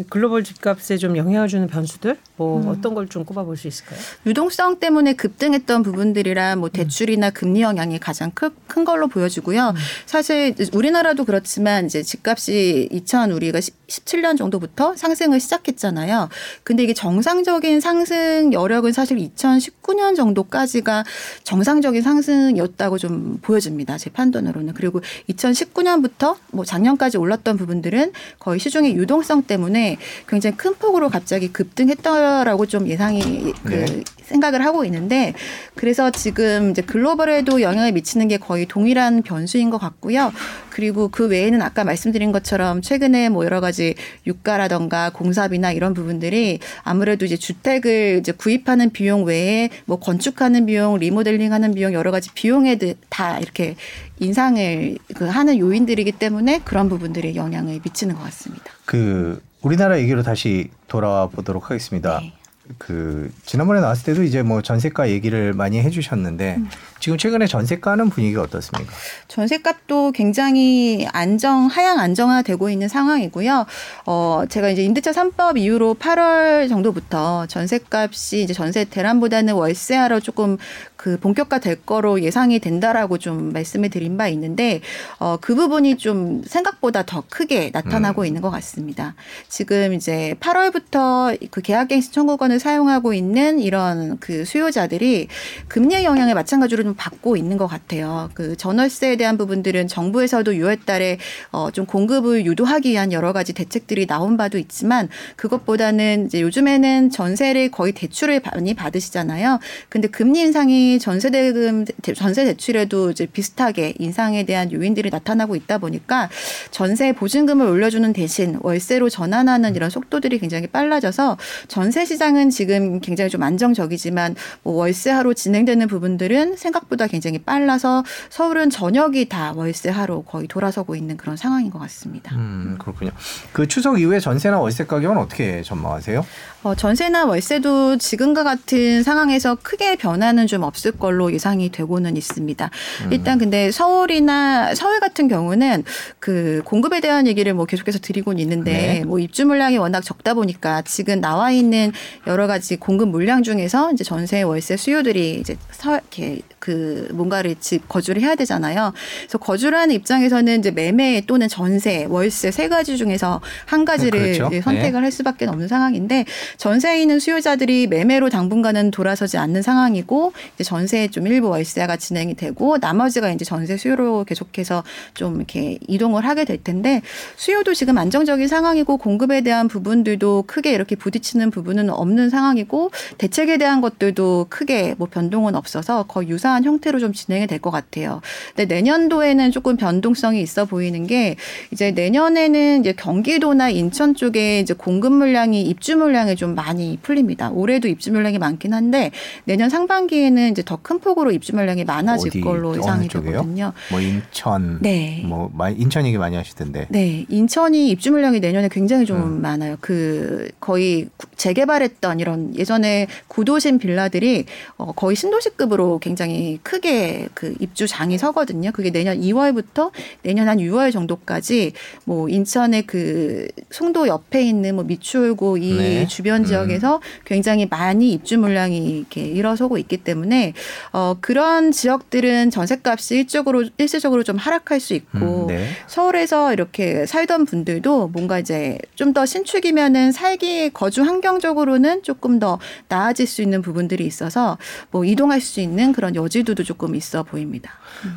글로벌 집값에 좀 영향을 주는 변수들 뭐 음. 어떤 걸 좀 꼽아볼 수 있을까요? 유동성 때문에 급등했던 부분들이라 뭐 음. 대출이나 금리 영향이 가장 큰, 큰 걸로 보여지고요. 음. 사실 우리나라도 그렇지만 이제 집값이 2000 우리가 17년 정도부터 상승을 시작했잖아요. 근데 이게 정상적인 상승 여력은 사실 2019년 정도까지가 정상적인 상승이었다고 좀 보여집니다. 제 판단으로는. 그리고 2019년부터 뭐 작년까지 올랐던 부분들은 거의 시중의 유동성 때문에 굉장히 큰 폭으로 갑자기 급등했다라고 좀 예상이 그 네. 생각을 하고 있는데 그래서 지금 이제 글로벌에도 영향을 미치는 게 거의 동일한 변수인 것 같고요. 그리고 그 외에는 아까 말씀드린 것처럼 최근에 뭐 여러 가지 유가라던가 공사비나 이런 부분들이 아무래도 이제 주택을 이제 구입하는 비용 외에 뭐 건축하는 비용, 리모델링하는 비용 여러 가지 비용에 다 이렇게 인상을 그 하는 요인들이기 때문에 그런 부분들이 영향을 미치는 것 같습니다. 그 우리나라 얘기로 다시 돌아와 보도록 하겠습니다. 네. 그 지난번에 나왔을 때도 이제 뭐 전세가 얘기를 많이 해주셨는데 음. 지금 최근에 전세가는 분위기가 어떻습니까? 전세값도 굉장히 안정 하향 안정화되고 있는 상황이고요. 어 제가 이제 임대차 3법 이후로 8월 정도부터 전세값이 이제 전세 대란보다는 월세화로 조금 그 본격화 될 거로 예상이 된다라고 좀 말씀을 드린 바 있는데 어 그 부분이 좀 생각보다 더 크게 나타나고 음. 있는 것 같습니다. 지금 이제 8월부터 그 계약갱신 청구권을 사용하고 있는 이런 그 수요자들이 금리의 영향을 마찬가지로 좀 받고 있는 것 같아요. 그 전월세에 대한 부분들은 정부에서도 6월달에 어 좀 공급을 유도하기 위한 여러 가지 대책들이 나온 바도 있지만 그것보다는 이제 요즘에는 전세를 거의 대출을 많이 받으시잖아요. 근데 금리 인상이 전세 대금 전세 대출에도 이제 비슷하게 인상에 대한 요인들이 나타나고 있다 보니까 전세 보증금을 올려주는 대신 월세로 전환하는 이런 속도들이 굉장히 빨라져서 전세 시장은 지금 굉장히 좀 안정적이지만 뭐 월세하로 진행되는 부분들은 생각보다 굉장히 빨라서 서울은 전역이 다 월세하로 거의 돌아서고 있는 그런 상황인 것 같습니다. 음 그렇군요. 그 추석 이후에 전세나 월세 가격은 어떻게 전망하세요? 어, 전세나 월세도 지금과 같은 상황에서 크게 변화는 좀 없을 걸로 예상이 되고는 있습니다. 음. 일단 근데 서울이나 서울 같은 경우는 그 공급에 대한 얘기를 뭐 계속해서 드리고 있는데 네. 뭐 입주 물량이 워낙 적다 보니까 지금 나와 있는 여러 가지 공급 물량 중에서 이제 전세 월세 수요들이 이제 서, 이렇게 그 뭔가를 집 거주를 해야 되잖아요. 그래서 거주를 하는 입장에서는 이제 매매 또는 전세, 월세 세 가지 중에서 한 가지를 그렇죠. 선택을 네. 할 수밖에 없는 상황인데 전세에 있는 수요자들이 매매로 당분간은 돌아서지 않는 상황이고 이제 전세 좀 일부 월세가 진행이 되고 나머지가 이제 전세 수요로 계속해서 좀 이렇게 이동을 하게 될 텐데 수요도 지금 안정적인 상황이고 공급에 대한 부분들도 크게 이렇게 부딪히는 부분은 없는 상황이고 대책에 대한 것들도 크게 뭐 변동은 없어서 거의 유사 유사한 형태로 좀 진행이 될 것 같아요. 근데 내년도에는 조금 변동성이 있어 보이는 게 이제 내년에는 이제 경기도나 인천 쪽에 이제 공급 물량이 입주 물량이 좀 많이 풀립니다. 올해도 입주 물량이 많긴 한데 내년 상반기에는 이제 더 큰 폭으로 입주 물량이 많아질 어디, 걸로 예상이 되거든요. 뭐 인천, 네, 뭐 인천 얘기 많이 하시던데. 네, 인천이 입주 물량이 내년에 굉장히 좀 음. 많아요. 그 거의 재개발했던 이런 예전에 구도심 빌라들이 어 거의 신도시급으로 굉장히 크게 그 입주장이 서거든요. 그게 내년 2월부터 내년 한 6월 정도까지 뭐 인천의 그 송도 옆에 있는 뭐 미추홀고 이 네. 주변 지역에서 음. 굉장히 많이 입주 물량이 이렇게 일어서고 있기 때문에 어 그런 지역들은 전셋값이 일적으로 일시적으로 좀 하락할 수 있고 음, 네. 서울에서 이렇게 살던 분들도 뭔가 이제 좀 더 신축이면은 살기 거주 환경적으로는 조금 더 나아질 수 있는 부분들이 있어서 뭐 이동할 수 있는 그런 여 여지도도 조금 있어 보입니다.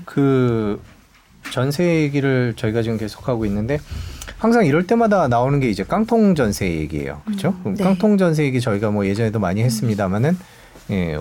그 전세 얘기를 저희가 지금 계속하고 있는데 항상 이럴 때마다 나오는 게 이제 깡통 전세 얘기예요. 그렇죠? 음, 네. 깡통 전세 얘기 저희가 뭐 예전에도 많이 했습니다마는 예,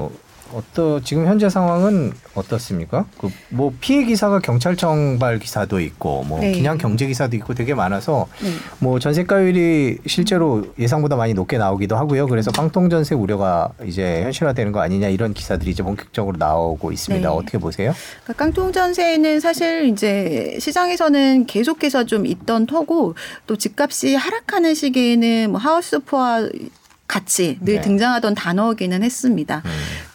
어떠 지금 현재 상황은 어떻습니까? 그 뭐 피해 기사가 경찰청발 기사도 있고 뭐 네. 그냥 경제 기사도 있고 되게 많아서 네. 뭐 전세가율이 실제로 예상보다 많이 높게 나오기도 하고요. 그래서 깡통 전세 우려가 이제 현실화되는 거 아니냐 이런 기사들이 이제 본격적으로 나오고 있습니다. 네. 어떻게 보세요? 그러니까 깡통 전세는 사실 이제 시장에서는 계속해서 좀 있던 터고 또 집값이 하락하는 시기에는 뭐 하우스포와 같이 늘 네. 등장하던 단어기는 했습니다. 음.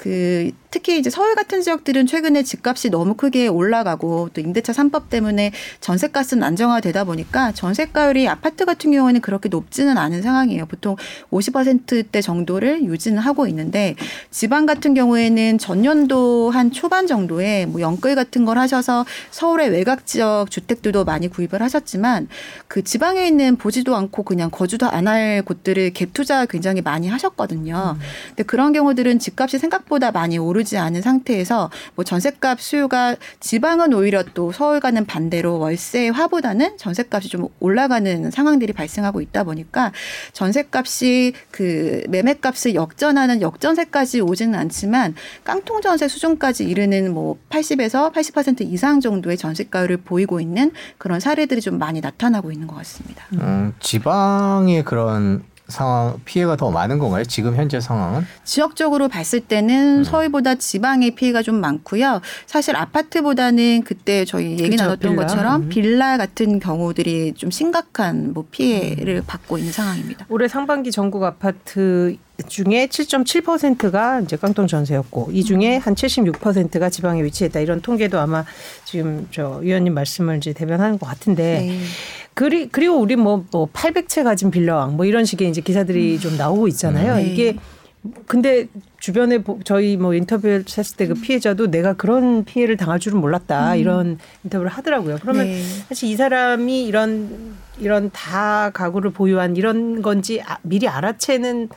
그 특히 이제 서울 같은 지역들은 최근에 집값이 너무 크게 올라가고 또 임대차 3법 때문에 전세가스는 안정화되다 보니까 전세가율이 아파트 같은 경우는 그렇게 높지는 않은 상황이에요. 보통 50%대 정도를 유지는 하고 있는데 지방 같은 경우에는 전년도 한 초반 정도에 뭐 연끌 같은 걸 하셔서 서울의 외곽 지역 주택들도 많이 구입을 하셨지만 그 지방에 있는 보지도 않고 그냥 거주도 안 할 곳들을 갭 투자 굉장히 많이 하셨거든요. 음. 근데 그런 경우들은 집값이 생각보다 서울보다 많이 오르지 않은 상태에서 뭐 전셋값 수요가 지방은 오히려 또 서울과는 반대로 월세 화보다는 전셋값이 좀 올라가는 상황들이 발생하고 있다 보니까 전셋값이 그 매매값을 역전하는 역전세까지 오지는 않지만 깡통 전세 수준까지 이르는 뭐 80에서 80% 이상 정도의 전세가율을 보이고 있는 그런 사례들이 좀 많이 나타나고 있는 것 같습니다. 음, 지방의 그런 상황 피해가 더 많은 건가요? 지금 현재 상황은? 지역적으로 봤을 때는 음. 서울보다 지방의 피해가 좀 많고요. 사실 아파트보다는 그때 저희 얘기 그쵸, 나눴던 빌라. 것처럼 음. 빌라 같은 경우들이 좀 심각한 뭐 피해를 음. 받고 있는 상황입니다. 올해 상반기 전국 아파트 중에 7.7%가 이제 깡통 전세였고 이 중에 한 76%가 지방에 위치했다 이런 통계도 아마 지금 저 위원님 말씀을 이제 대변하는 것 같은데 네. 그리 그리고 우리 뭐뭐 뭐 800채 뭐 가진 빌라왕 뭐 이런 식의 이제 기사들이 음. 좀 나오고 있잖아요. 네. 이게 근데 주변에 저희 뭐 인터뷰를 했을 때 그 피해자도 내가 그런 피해를 당할 줄은 몰랐다 음. 이런 인터뷰를 하더라고요. 그러면 네. 사실 이 사람이 이런 이런 다 가구를 보유한 이런 건지 아, 미리 알아채는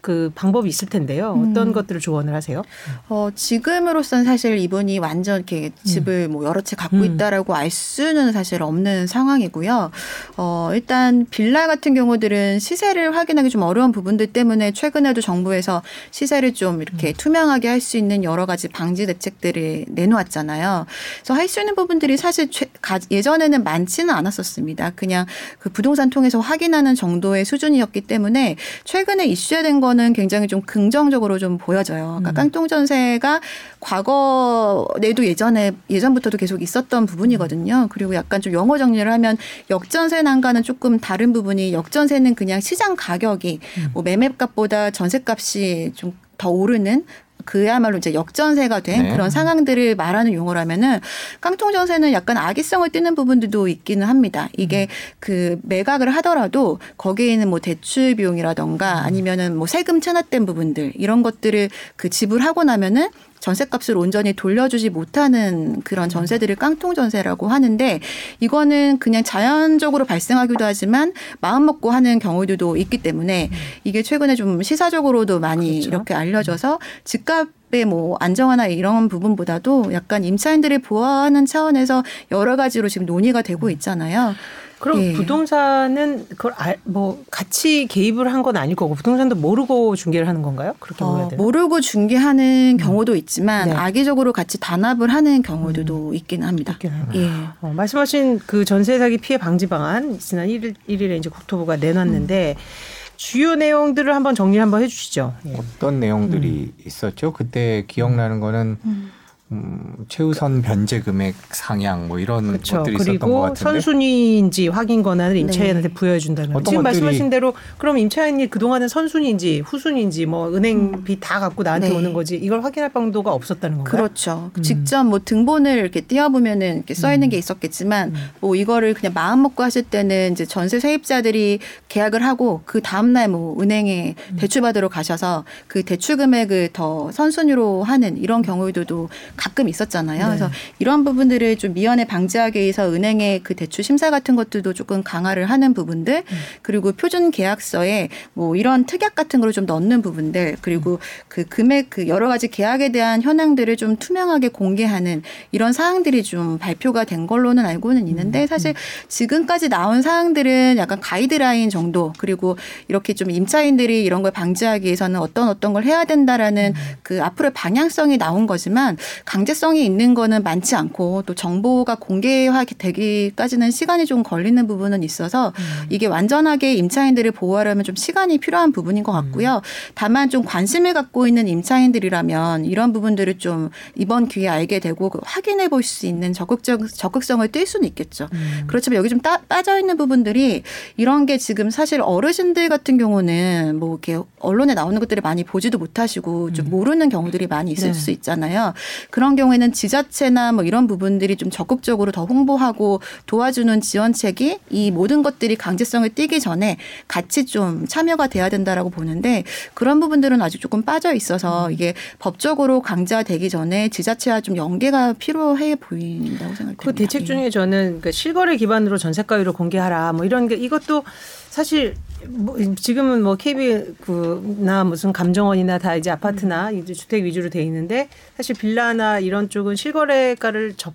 그 방법이 있을 텐데요. 어떤 음. 것들을 조언을 하세요? 어, 지금으로선 사실 이분이 완전 이렇게 집을 음. 뭐 여러 채 갖고 음. 있다라고 알 수는 사실 없는 상황이고요. 어, 일단 빌라 같은 경우들은 시세를 확인하기 좀 어려운 부분들 때문에 최근에도 정부에서 시세를 좀 이렇게 음. 투명하게 할 수 있는 여러 가지 방지 대책들을 내놓았잖아요. 그래서 할 수 있는 부분들이 사실 최, 가, 예전에는 많지는 않았었습니다. 그냥 그 부동산 통해서 확인하는 정도의 수준이었기 때문에 최근에 이슈화된 건 거는 굉장히 좀 긍정적으로 좀 보여져요. 그러니까 음. 깡통 전세가 과거에도 예전에 예전부터도 계속 있었던 부분이거든요. 그리고 약간 좀 영어 정리를 하면 역전세 난과는 조금 다른 부분이 역전세는 그냥 시장 가격이 음. 뭐 매매값보다 전세값이 좀더 오르는 그야말로 이제 역전세가 된 네. 그런 상황들을 말하는 용어라면은 깡통 전세는 약간 악의성을 띠는 부분들도 있기는 합니다. 이게 음. 그 매각을 하더라도 거기에 있는 뭐 대출 비용이라던가 음. 아니면은 뭐 세금 체납된 부분들 이런 것들을 그 지불하고 나면은 전세값을 온전히 돌려주지 못하는 그런 전세들을 깡통 전세라고 하는데 이거는 그냥 자연적으로 발생하기도 하지만 마음 먹고 하는 경우들도 있기 때문에 이게 최근에 좀 시사적으로도 많이 그렇죠. 이렇게 알려져서 집값 뭐 안정화나 이런 부분보다도 약간 임차인들을 보호하는 차원에서 여러 가지로 지금 논의가 되고 있잖아요. 그럼 예. 부동산은 그걸 알, 뭐 같이 개입을 한 건 아닐 거고 부동산도 모르고 중개를 하는 건가요? 그렇게 어, 보야 되나? 모르고 중개하는 음. 경우도 있지만 네. 악의적으로 같이 단합을 하는 경우들도 음. 있기는 합니다. 예. 어, 말씀하신 그 전세 사기 피해 방지 방안 지난 1일 1일에 이제 국토부가 내놨는데 음. 주요 내용들을 한번 정리 한번 해주시죠. 예. 어떤 내용들이 음. 있었죠? 그때 기억나는 거는 음. 음, 최우선 변제 금액 상향 뭐 이런 그렇죠. 것들이 있었던 것 같은데 선순위인지 확인 권한을 네. 임차인한테 네. 부여해 준다면 지금 말씀하신 대로 그럼 임차인이 그동안은 선순위인지 후순위인지 뭐 은행비 음. 다 갖고 나한테 네. 오는 거지 이걸 확인할 방도가 없었다는 건가요? 그렇죠. 음. 직접 뭐 등본을 이렇게 띄워보면은 이렇게 써 있는 음. 게 있었겠지만 음. 뭐 이거를 그냥 마음 먹고 하실 때는 이제 전세 세입자들이 계약을 하고 그 다음 날 뭐 은행에 음. 대출 받으러 가셔서 그 대출 금액을 더 선순위로 하는 이런 경우들도 가끔 있었잖아요. 네. 그래서 이런 부분들을 좀 미연에 방지하기 위해서 은행의 그 대출 심사 같은 것들도 조금 강화를 하는 부분들 음. 그리고 표준 계약서에 뭐 이런 특약 같은 걸 좀 넣는 부분들 그리고 음. 그 금액 그 여러 가지 계약에 대한 현황들을 좀 투명하게 공개하는 이런 사항들이 좀 발표가 된 걸로는 알고는 있는데 음. 사실 지금까지 나온 사항들은 약간 가이드라인 정도 그리고 이렇게 좀 임차인들이 이런 걸 방지하기 위해서는 어떤 어떤 걸 해야 된다라는 그 앞으로의 방향성이 나온 거지만 강제성이 있는 거는 많지 않고 또 정보가 공개되기까지는 시간이 좀 걸리는 부분은 있어서 음. 이게 완전하게 임차인들을 보호하려면 좀 시간이 필요한 부분인 것 같고요. 음. 다만 좀 관심을 갖고 있는 임차인들이라면 이런 부분들을 좀 이번 기회에 알게 되고 그 확인해 볼 수 있는 적극적 적극성을 띨 수는 있겠죠. 음. 그렇지만 여기 좀 따, 빠져 있는 부분들이 이런 게 지금 사실 어르신들 같은 경우는 뭐 이렇게 언론에 나오는 것들을 많이 보지도 못하시고 좀 음. 모르는 경우들이 많이 있을 네. 수 있잖아요. 그런 경우에는 지자체나 뭐 이런 부분들이 좀 적극적으로 더 홍보하고 도와주는 지원책이 이 모든 것들이 강제성을 띠기 전에 같이 좀 참여가 돼야 된다라고 보는데 그런 부분들은 아직 조금 빠져 있어서 음. 이게 법적으로 강제화되기 전에 지자체와 좀 연계가 필요해 보인다고 생각합니다. 그 대책 중에 저는 그 실거래 기반으로 전세가율을 공개하라 뭐 이런 게 이것도 사실 뭐 지금은 뭐 KB나 무슨 감정원이나 다 이제 아파트나 이제 주택 위주로 돼 있는데 사실 빌라나 이런 쪽은 실거래가를 접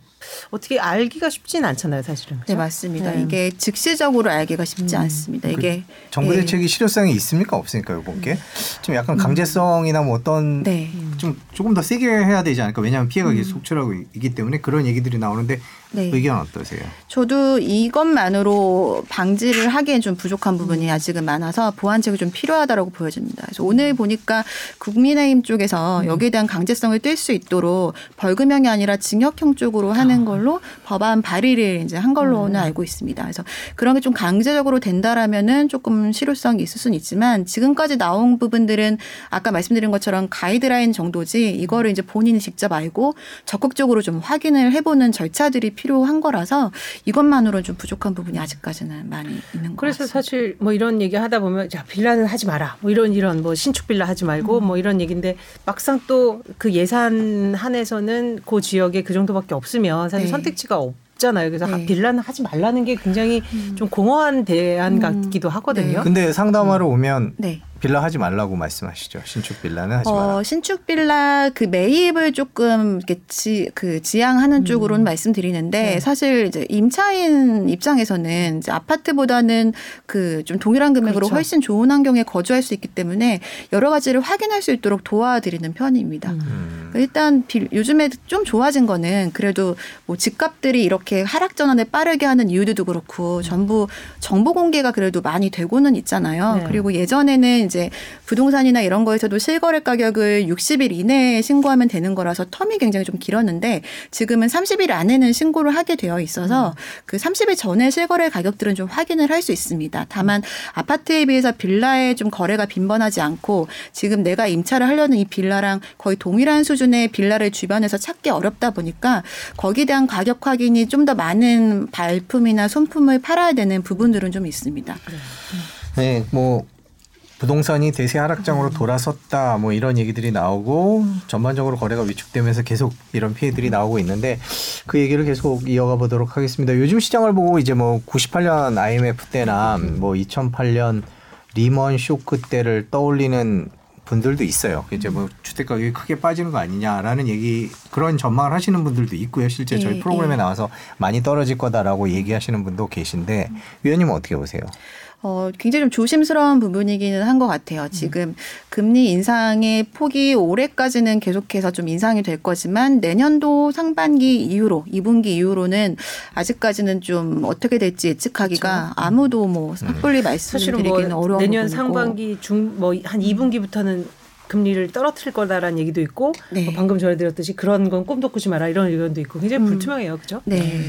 어떻게 알기가 쉽진 않잖아요, 사실은. 그렇죠? 네, 맞습니다. 네. 이게 즉시적으로 알기가 쉽지 음. 않습니다. 이게 그 정부 예. 대책이 실효성이 있습니까, 없습니까, 이번 게? 좀 약간 강제성이나 뭐 어떤 네. 좀 조금 더 세게 해야 되지 않을까? 왜냐하면 피해가 계속 음. 속출하고 있기 때문에 그런 얘기들이 나오는데 네. 의견 어떠세요? 저도 이것만으로 방지를 하기엔 좀 부족한 부분이 음. 아직은 많아서 보완책이 좀 필요하다고 보여집니다. 그래서 오늘 보니까 국민의힘 쪽에서 음. 여기에 대한 강제성을 뗄수 있도록 벌금형이 아니라 징역형 쪽으로 하는 아. 걸로 법안 발의를 이제 한 걸로는 음. 알고 있습니다. 그래서 그런 게 좀 강제적으로 된다라면은 조금 실효성이 있을 수는 있지만 지금까지 나온 부분들은 아까 말씀드린 것처럼 가이드라인 정도지 이거를 이제 본인이 직접 알고 적극적으로 좀 확인을 해보는 절차들이 필요한 거라서 이것만으로 좀 부족한 부분이 아직까지는 많이 있는 것 그래서. 사실 뭐 이런 얘기 하다 보면 자 빌라는 하지 마라 뭐 이런 이런 뭐 신축 빌라 하지 말고 음. 뭐 이런 얘기인데 막상 또 그 예산 한에서는 그 지역에 그 정도밖에 없으면 사실 네. 선택지가 없. 잖아요. 그래서 네. 빌라는 하지 말라는 게 굉장히 음. 좀 공허한 대안 음. 같기도 하거든요. 네. 근데 상담하러 오면 네. 빌라 하지 말라고 말씀하시죠. 신축 빌라는 하지 마라. 어, 신축 빌라 그 매입을 조금 이렇게 지, 그 지향하는 음. 쪽으로는 말씀드리는데 네. 사실 이제 임차인 입장에서는 이제 아파트보다는 그 좀 동일한 금액으로 그렇죠. 훨씬 좋은 환경에 거주할 수 있기 때문에 여러 가지를 확인할 수 있도록 도와드리는 편입니다. 음. 일단 빌, 요즘에 좀 좋아진 거는 그래도 뭐 집값들이 이렇게 하락 전환을 빠르게 하는 이유도 그렇고 전부 정보 공개가 그래도 많이 되고는 있잖아요. 네. 그리고 예전에는 이제 부동산이나 이런 거에서도 실거래 가격을 60일 이내에 신고하면 되는 거라서 텀이 굉장히 좀 길었는데 지금은 30일 안에는 신고를 하게 되어 있어서 음. 그 30일 전에 실거래 가격들은 좀 확인을 할 수 있습니다. 다만 아파트에 비해서 빌라에 좀 거래가 빈번하지 않고 지금 내가 임차를 하려는 이 빌라랑 거의 동일한 수준의 빌라를 주변에서 찾기 어렵다 보니까 거기에 대한 가격 확인이 좀 더 많은 발품이나 손품을 팔아야 되는 부분들은 좀 있습니다. 네, 뭐 부동산이 대세 하락장으로 돌아섰다 뭐 이런 얘기들이 나오고 전반적으로 거래가 위축되면서 계속 이런 피해들이 나오고 있는데 그 얘기를 계속 이어가 보도록 하겠습니다. 요즘 시장을 보고 이제 뭐 98년 IMF 때나 뭐 2008년 리먼 쇼크 때를 떠올리는 분들도 있어요. 이제 뭐 주택 가격이 크게 빠지는 거 아니냐라는 얘기 그런 전망을 하시는 분들도 있고요. 실제 저희 예, 프로그램에 예. 나와서 많이 떨어질 거다라고 얘기하시는 분도 계신데 위원님은 어떻게 보세요? 어, 굉장히 좀 조심스러운 부분이기는 한 것 같아요. 지금 음. 금리 인상의 폭이 올해까지는 계속해서 좀 인상이 될 거지만 내년도 상반기 이후로 2분기 이후로는 아직까지는 좀 어떻게 될지 예측하기가 그렇죠. 아무도 뭐 섣불리 음. 말씀드리기는 뭐 어려운 내년 부분이고. 상반기 중 뭐 한 2분기부터는 금리를 떨어뜨릴 거다라는 얘기도 있고 네. 뭐 방금 전해드렸듯이 그런 건 꿈도 꾸지 마라 이런 의견도 있고 굉장히 음. 불투명해요, 그렇죠? 네.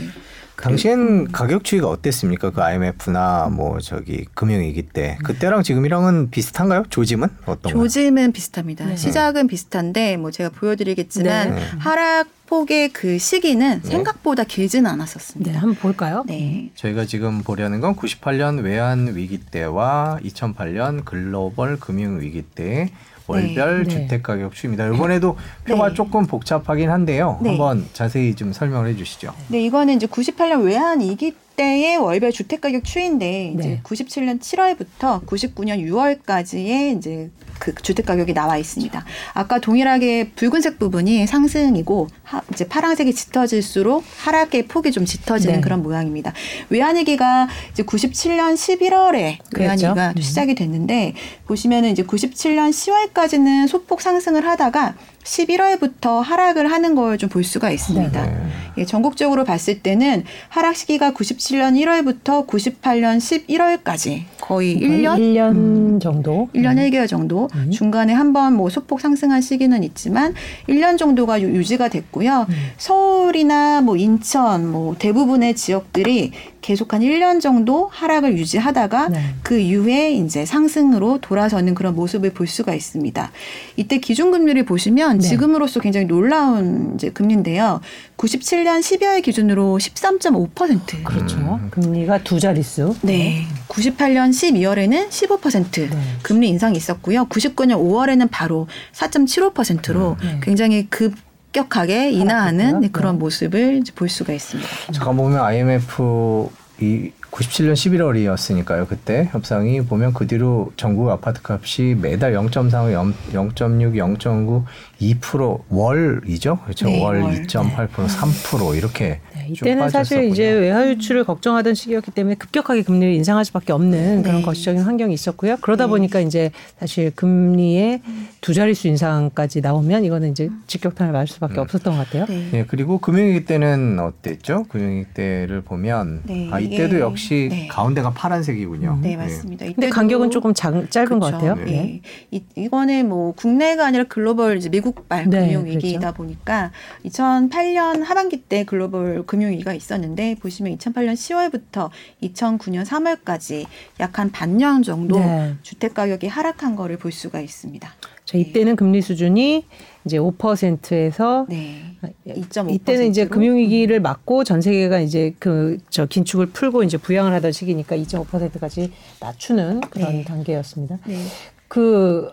당시엔 가격 추이가 어땠습니까? 그 IMF나 뭐 저기 금융위기 때 그때랑 지금이랑은 비슷한가요? 조짐은 어떤 조짐은 비슷합니다. 네. 시작은 비슷한데 뭐 제가 보여드리겠지만 네. 하락 폭의 그 시기는 네. 생각보다 길지는 않았었습니다. 네, 한번 볼까요? 네. 저희가 지금 보려는 건 98년 외환 위기 때와 2008년 글로벌 금융 위기 때 월별 네. 주택 가격 추입니다. 이번에도 표가 네. 조금 복잡하긴 한데요. 네. 한번 자세히 좀 설명을 해주시죠. 네, 이거는 이제 98년 외환 위기 때의 월별 주택 가격 추인데 이제 97년 7월부터 99년 6월까지의 이제 그 주택 가격이 나와 있습니다. 아까 동일하게 붉은색 부분이 상승이고 하, 이제 파란색이 짙어질수록 하락의 폭이 좀 짙어지는 네. 그런 모양입니다. 외환위기가 이제 97년 11월에 외환위기가 음. 시작이 됐는데 보시면은 이제 97년 10월까지는 소폭 상승을 하다가 11월부터 하락을 하는 걸 좀 볼 수가 있습니다. 네. 예, 전국적으로 봤을 때는 하락 시기가 97년 1월부터 98년 11월까지 거의 1년 1년 음, 정도 1년 1개월 정도 음. 중간에 한번 뭐 소폭 상승한 시기는 있지만 1년 정도가 유지가 됐고요. 음. 서울이나 뭐 인천 뭐 대부분의 지역들이 계속 한 1년 정도 하락을 유지하다가 네. 그 이후에 이제 상승으로 돌아서는 그런 모습을 볼 수가 있습니다. 이때 기준금리를 보시면 네. 지금으로서 굉장히 놀라운 이제 금리인데요. 97년 12월 기준으로 13.5%. 그렇죠. 음. 금리가 두 자릿수. 네. 98년 12월에는 15% 네. 금리 인상이 있었고요. 99년 5월에는 바로 4.75%로 네. 굉장히 급 급격하게 인하하는 네, 그런 모습을 볼 수가 있습니다. 잠깐 보면 IMF 이 97년 11월이었으니까요. 그때 협상이 보면 그 뒤로 전국 아파트 값이 매달 0.3, 0.6, 0.9, 2%월이죠. 그렇죠. 네, 월 2.8%, 3% 이렇게 네, 이때는 사실 이제 외화 유출을 걱정하던 시기였기 때문에 급격하게 금리를 인상할 수밖에 없는 그런 네. 거시적인 환경이 있었고요. 그러다 네. 보니까 이제 사실 금리의 두 자릿수 인상까지 나오면 이거는 이제 직격탄을 맞을 수밖에 음. 없었던 것 같아요. 네. 네. 그리고 금융위기 때는 어땠죠? 금융위기 때를 보면 네. 아 이때도 역시 네. 가운데가 파란색이군요. 네, 맞습니다. 근데 간격은 조금 작, 짧은 그렇죠. 것 같아요. 네. 이, 이거는 뭐 국내가 아니라 글로벌 이제 미국발 금융위기이다 그렇죠. 보니까 2008년 하반기 때 글로벌 금융위기가 있었는데 보시면 2008년 10월부터 2009년 3월까지 약 한 반년 정도 네. 주택 가격이 하락한 거를 볼 수가 있습니다. 자, 이때는 금리 수준이 이제 5%에서 네. 2.5%로? 이때는 이제 금융위기를 맞고 전 세계가 이제 그 저 긴축을 풀고 이제 부양을 하던 시기니까 2.5%까지 낮추는 그런 네. 단계였습니다. 네. 그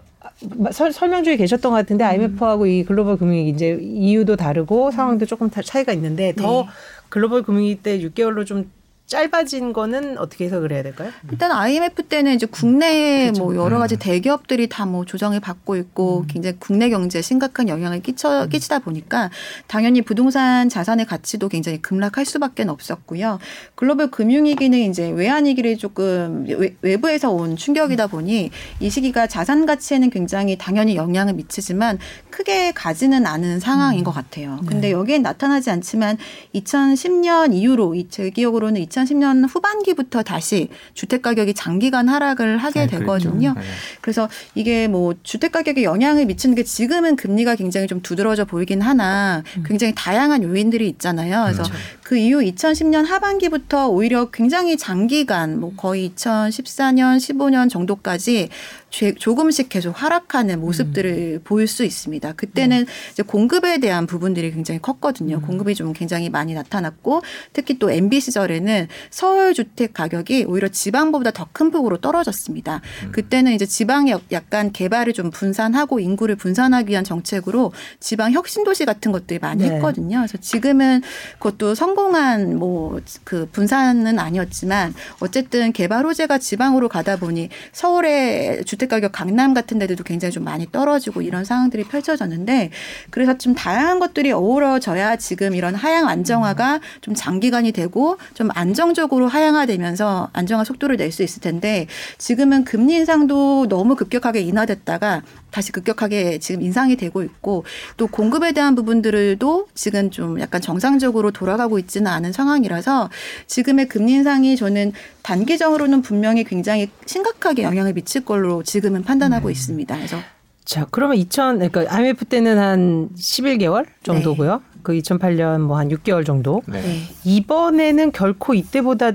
설, 설명 중에 계셨던 것 같은데 IMF하고 음. 이 글로벌 금융위기 이제 이유도 다르고 상황도 조금 차이가 있는데 더 네. 글로벌 금융위기 때 6개월로 좀 짧아진 거는 어떻게 해서 그래야 될까요? 일단 IMF 때는 이제 국내에 그렇죠. 뭐 여러 가지 음. 대기업들이 다 뭐 조정을 받고 있고 음. 굉장히 국내 경제에 심각한 영향을 끼쳐 음. 끼치다 보니까 당연히 부동산 자산의 가치도 굉장히 급락할 수밖에 없었고요. 글로벌 금융위기는 이제 외환위기를 조금 외, 부에서온 충격이다 보니 이 시기가 자산 가치에는 굉장히 당연히 영향을 미치지만 크게 가지는 않은 상황인 것 같아요. 근데 네. 여기에 나타나지 않지만 2010년 이후로 제 기억으로는 2000 2010년 후반기부터 다시 주택 가격이 장기간 하락을 하게 네, 되거든요. 그렇죠. 네. 그래서 이게 뭐 주택 가격에 영향을 미치는 게 지금은 금리가 굉장히 좀 두드러져 보이긴 하나 음. 굉장히 다양한 요인들이 있잖아요. 그래서 그렇죠. 그 이후 2010년 하반기부터 오히려 굉장히 장기간 뭐 거의 2014년, 15년 정도까지 조금씩 계속 하락하는 모습들을 음. 보일 수 있습니다. 그때는 네. 이제 공급에 대한 부분들이 굉장히 컸거든요. 음. 공급이 좀 굉장히 많이 나타났고 특히 또 MB 시절에는 서울 주택 가격이 오히려 지방보다 더 큰 폭으로 떨어졌습니다. 음. 그때는 이제 지방에 약간 개발을 좀 분산하고 인구를 분산하기 위한 정책으로 지방 혁신 도시 같은 것들이 많이 네. 했거든요. 그래서 지금은 그것도 성공한 뭐 그 분산은 아니었지만 어쨌든 개발 호재가 지방으로 가다 보니 서울의 주택 주택가격 강남 같은 데도 굉장히 좀 많이 떨어지고 이런 상황들이 펼쳐졌는데 그래서 좀 다양한 것들이 어우러져야 지금 이런 하향 안정화가 좀 장기간이 되고 좀 안정적으로 하향화되면서 안정화 속도를 낼 수 있을 텐데 지금은 금리 인상도 너무 급격하게 인하됐다가 다시 급격하게 지금 인상이 되고 있고 또 공급에 대한 부분들도 지금 좀 약간 정상적으로 돌아가고 있지는 않은 상황이라서 지금의 금리 인상이 저는 단기적으로는 분명히 굉장히 심각하게 영향을 미칠 걸로 지금은 판단하고 음. 있습니다. 그래서 자, 그러면 2000 그러니까 IMF 때는 한 11개월 정도고요. 네. 그 2008년 뭐 한 6개월 정도. 네. 이번에는 결코 이때보다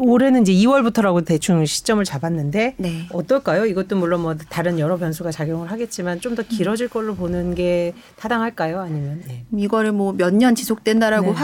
올해는 이제 2월부터라고 대충 시점을 잡았는데 네. 어떨까요? 이것도 물론 뭐 다른 여러 변수가 작용을 하겠지만 좀 더 길어질 걸로 보는 게 타당할까요? 아니면 네. 이거를 뭐 몇 년 지속된다라고 네.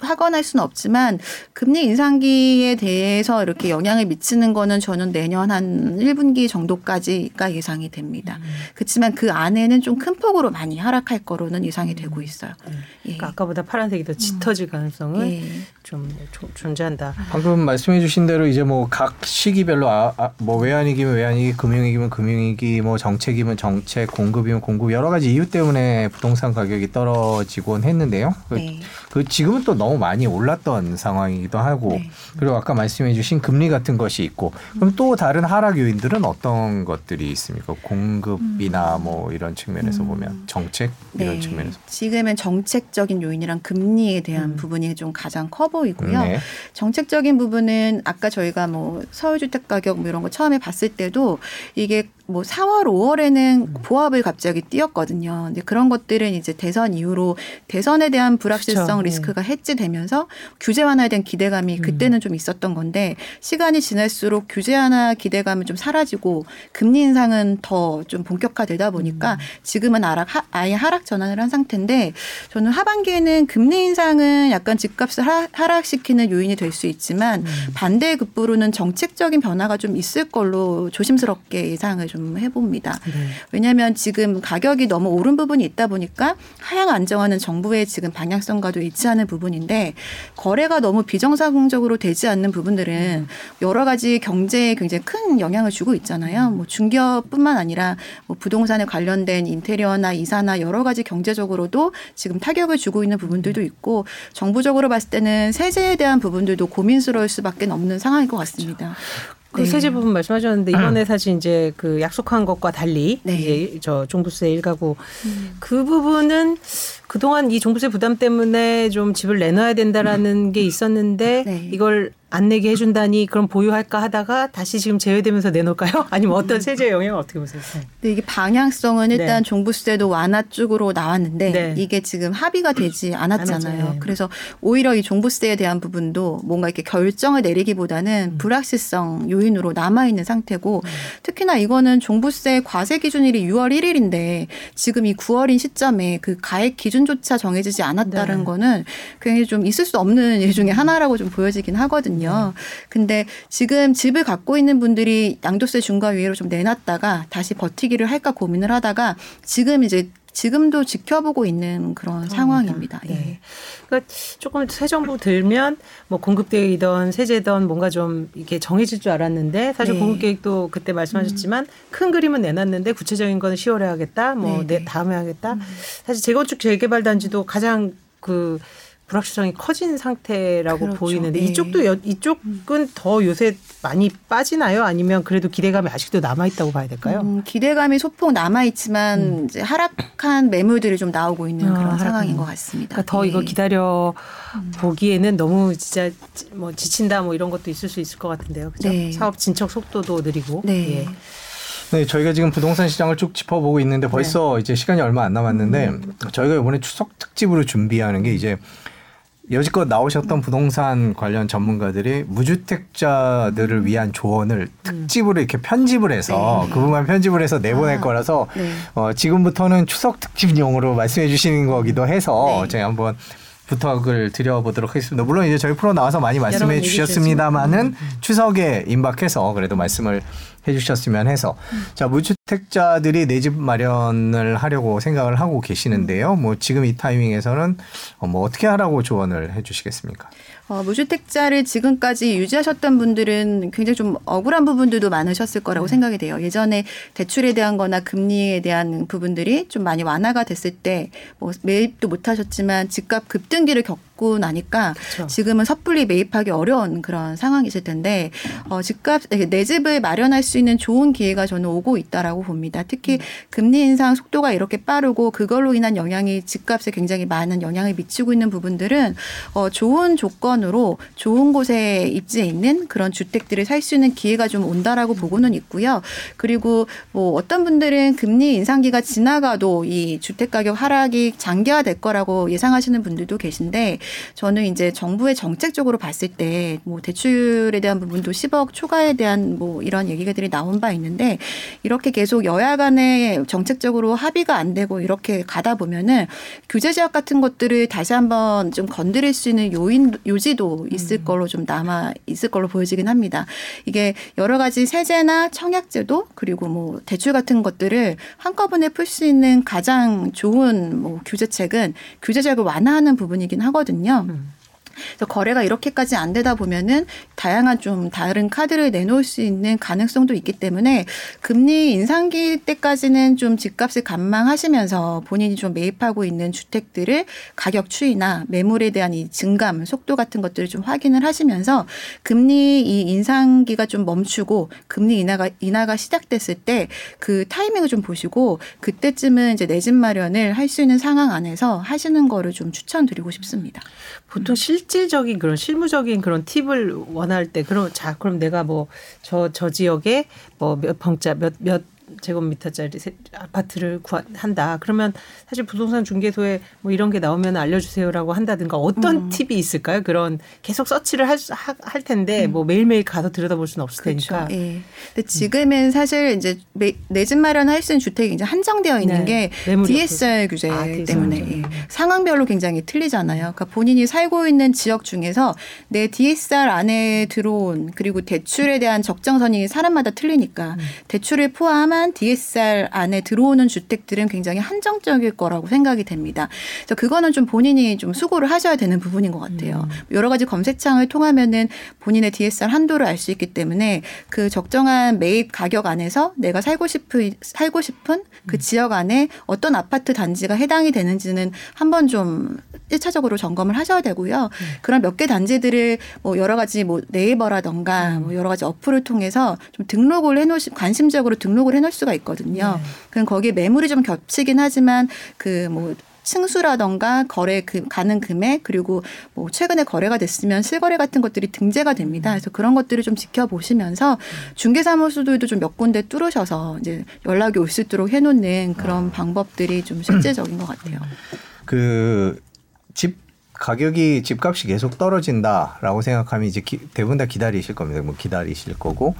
확 하거나 수는 없지만 금리 인상기에 대해서 이렇게 영향을 미치는 거는 저는 내년 한 1분기 정도까지가 예상이 됩니다. 음. 그렇지만 그 안에는 좀 큰 폭으로 많이 하락할 거로는 예상이 되고 음. 있어요. 음. 예. 그러니까 아까보다 파란색이 더 짙어질 가능성은 예. 좀 존재한다. 방금 말씀해 주신 대로 이제 뭐 각 시기별로 아, 아, 뭐 외환위기면 외환위기, 금융위기면 금융위기, 뭐 정책이면 정책, 공급이면 공급 여러 가지 이유 때문에 부동산 가격이 떨어지곤 했는데요. 그 네. 그 지금은 또 너무 많이 올랐던 상황이기도 하고 네. 그리고 아까 말씀해 주신 금리 같은 것이 있고 그럼 또 다른 하락 요인들은 어떤 것들이 있습니까? 공급이나 음. 뭐 이런 측면에서 음. 보면 정책 이런 네. 측면에서 지금은 정책적인 요인이랑 금리에 대한 음. 부분이 좀 가장 커 보이고요. 네. 정책적인 부분은 아까 저희가 뭐 서울 주택 가격 뭐 이런 거 처음에 봤을 때도 이게 뭐 4월, 5월에는 보합을 갑자기 띄었거든요. 근데 그런 것들은 이제 대선 이후로 대선에 대한 불확실성 그렇죠. 리스크가 해지 되면서 규제 완화에 대한 기대감이 음. 그때는 좀 있었던 건데 시간이 지날수록 규제 완화 기대감은 좀 사라지고 금리 인상은 더 좀 본격화되다 보니까 음. 지금은 하락, 아예 하락 전환을 한 상태인데 저는 하반기에는 금리 인상은 약간 집값을 하락 시키는 요인이 될 수 있지만 음. 반대 급부로는 정책적인 변화가 좀 있을 걸로 조심스럽게 예상을 좀 해봅니다. 네. 왜냐하면 지금 가격이 너무 오른 부분이 있다 보니까 하향 안정화는 정부의 지금 방향성과도 일치하는 부분인데 거래가 너무 비정상적으로 되지 않는 부분들은 여러 가지 경제에 굉장히 큰 영향을 주고 있잖아요. 뭐 중기업뿐만 아니라 뭐 부동산에 관련된 인테리어나 이사나 여러 가지 경제적으로도 지금 타격을 주고 있는 부분들도 있고 정부적으로 봤을 때는 세제에 대한 부분들도 고민스러울 수밖에 없는 상황일 것 같습니다. 그 네. 세제 부분 말씀하셨는데 이번에 사실 이제 그 약속한 것과 달리 네. 이제 저 종부세 일가구 음. 그 부분은 그동안 이 종부세 부담 때문에 좀 집을 내놔야 된다라는 게 있었는데 네. 이걸 안 내게 해준다니 그럼 보유할까 하다가 다시 지금 제외되면서 내놓을까요? *laughs* 아니면 어떤 음. 세제 영향을 어떻게 보세요? 네, 이게 방향성은 네. 일단 네. 종부세도 완화 쪽으로 나왔는데 네. 이게 지금 합의가 되지 않았잖아요. 네. 그래서 오히려 이 종부세에 대한 부분도 뭔가 이렇게 결정을 내리기보다는 음. 불확실성 요인으로 남아 있는 상태고 음. 특히나 이거는 종부세 과세 기준일이 6월 1일인데 지금 이 9월인 시점에 그 가액 기준 조차 정해지지 않았다는 네. 거는 굉장히 좀 있을 수 없는 일 중에 하나라고 좀 보여지긴 하거든요. 있거든요. 근데 지금 집을 갖고 있는 분들이 양도세 중과 위로 좀 내놨다가 다시 버티기를 할까 고민을 하다가 지금 이제 지금도 지켜보고 있는 그런. 상황입니다. 네. 예. 그러니까 조금 새 정부 들면 뭐 공급 계획이던 세제던 뭔가 좀 이게 정해질 줄 알았는데 사실 네. 공급 계획도 그때 말씀하셨지만 음. 큰 그림은 내놨는데 구체적인 건 10월에 하겠다, 뭐 네. 다음에 하겠다. 음. 사실 재건축 재개발 단지도 가장 그 불확실성이 커진 상태라고 그렇죠. 보이는데 네. 이쪽도 여, 이쪽은 더 요새 많이 빠지나요? 아니면 그래도 기대감이 아직도 남아 있다고 봐야 될까요? 음, 기대감이 소폭 남아 있지만 음. 이제 하락한 매물들이 좀 나오고 있는 아, 그런 하락 상황인 것 같습니다. 그러니까 더 네. 이거 기다려 보기에는 너무 진짜 뭐 지친다 뭐 이런 것도 있을 수 있을 것 같은데요. 그죠? 네. 사업 진척 속도도 느리고. 네. 예. 네, 저희가 지금 부동산 시장을 쭉 짚어보고 있는데 벌써 네. 이제 시간이 얼마 안 남았는데 음. 저희가 이번에 추석 특집으로 준비하는 게 이제 여지껏 나오셨던 부동산 관련 전문가들이 무주택자들을 위한 조언을 특집으로 이렇게 편집을 해서 네. 그 부분만 편집을 해서 내보낼 아, 거라서 네. 어, 지금부터는 추석 특집용으로 말씀해 주시는 거기도 해서 네. 제가 한번 부탁을 드려보도록 하겠습니다. 물론 이제 저희 프로 나와서 많이 말씀해 주셨습니다만은. 추석에 임박해서 그래도 말씀을 해주셨으면 해서 음. 자 무주택자들이 내 집 마련을 하려고 생각을 하고 계시는데요. 뭐 지금 이 타이밍에서는 어, 뭐 어떻게 하라고 조언을 해주시겠습니까? 어, 무주택자를 지금까지 유지하셨던 분들은 굉장히 좀 억울한 부분들도 많으셨을 거라고 네. 생각이 돼요. 예전에 대출에 대한 거나 금리에 대한 부분들이 좀 많이 완화가 됐을 때 뭐 매입도 못 하셨지만 집값 급등기를 겪 고 받고 나니까 그렇죠. 지금은 섣불리 매입하기 어려운 그런 상황이실 텐데 어, 집값 내 집을 마련할 수 있는 좋은 기회가 저는 오고 있다라고 봅니다. 특히 음. 금리 인상 속도가 이렇게 빠르고 그걸로 인한 영향이 집값에 굉장히 많은 영향을 미치고 있는 부분들은 어, 좋은 조건으로 좋은 곳에 입지해 있는 그런 주택들을 살 수 있는 기회가 좀 온다라고 보고는 있고요. 그리고 뭐 어떤 분들은 금리 인상기가 지나가도 이 주택 가격 하락이 장기화될 거라고 예상하시는 분들도 계신데 저는 이제 정부의 정책적으로 봤을 때 뭐 대출에 대한 부분도 10억 초과에 대한 뭐 이런 얘기들이 나온 바 있는데 이렇게 계속 여야 간에 정책적으로 합의가 안 되고 이렇게 가다 보면은 규제 제약 같은 것들을 다시 한번 좀 건드릴 수 있는 요인 요지도 있을 음. 걸로 좀 남아 있을 걸로 보여지긴 합니다. 이게 여러 가지 세제나 청약제도 그리고 뭐 대출 같은 것들을 한꺼번에 풀 수 있는 가장 좋은 뭐 규제책은 규제제약을 완화하는 부분이긴 하거든요. 있거든요. 음. 그래서 거래가 이렇게까지 안 되다 보면은 다양한 좀 다른 카드를 내놓을 수 있는 가능성도 있기 때문에 금리 인상기 때까지는 좀 집값을 감망하시면서 본인이 좀 매입하고 있는 주택들을 가격 추이나 매물에 대한 이 증감 속도 같은 것들을 좀 확인을 하시면서 금리 이 인상기가 좀 멈추고 금리 인하가 인하가 시작됐을 때 그 타이밍을 좀 보시고 그때쯤은 이제 내 집 마련을 할 수 있는 상황 안에서 하시는 거를 좀 추천드리고 싶습니다. 보통 실질적인 그런 실무적인 그런 팁을 원할 때 그럼 자 그럼 내가 뭐 저저 저 지역에 뭐 몇 평자 몇몇 제곱미터짜리 아파트를 구한다. 그러면 사실 부동산 중개소에 뭐 이런 게 나오면 알려주세요라고 한다든가 어떤 음. 팁이 있을까요? 그런 계속 서치를 할, 할 텐데 음. 뭐 매일매일 가서 들여다볼 수는 없을 그렇죠. 테니까. 예. 근데 지금은 사실 이제 내 집 마련할 수 있는 주택이 이제 한정되어 있는 네. 게 DSR 규제 아, 때문에 예. 상황별로 굉장히 틀리잖아요. 그러니까 본인이 살고 있는 지역 중에서 내 DSR 안에 들어온 그리고 대출에 대한 적정선이 사람마다 틀리니까 음. 대출을 포함한 DSR 안에 들어오는 주택들은 굉장히 한정적일 거라고 생각이 됩니다. 그래서 그거는 좀 본인이 좀 수고를 하셔야 되는 부분인 것 같아요. 음. 여러 가지 검색창을 통하면은 본인의 DSR 한도를 알 수 있기 때문에 그 적정한 매입 가격 안에서 내가 살고 싶은 살고 싶은 그 음. 지역 안에 어떤 아파트 단지가 해당이 되는지는 한번 좀 1차적으로 점검을 하셔야 되고요. 음. 그런 몇 개 단지들을 뭐 여러 가지 뭐 네이버라던가 음. 뭐 여러 가지 어플을 통해서 좀 등록을 해놓으시 관심적으로 등록을 해놓을 수가 있거든요. 네. 그럼 거기에 매물이 좀 겹치긴 하지만 그뭐 층수라던가 거래 그 가는 금액 그리고 뭐 최근에 거래가 됐으면 실거래 같은 것들이 등재가 됩니다. 그래서 그런 것들을 좀 지켜보시면서 중개사무소들도 좀 몇 군데 뚫으셔서 이제 연락이 올 수 있도록 해놓는 그런 아. 방법들이 좀 실제적인 것 같아요. 그 집 가격이 집값이 계속 떨어진다라고 생각하면 이제 기, 대부분 다 기다리실 겁니다. 뭐 기다리실 거고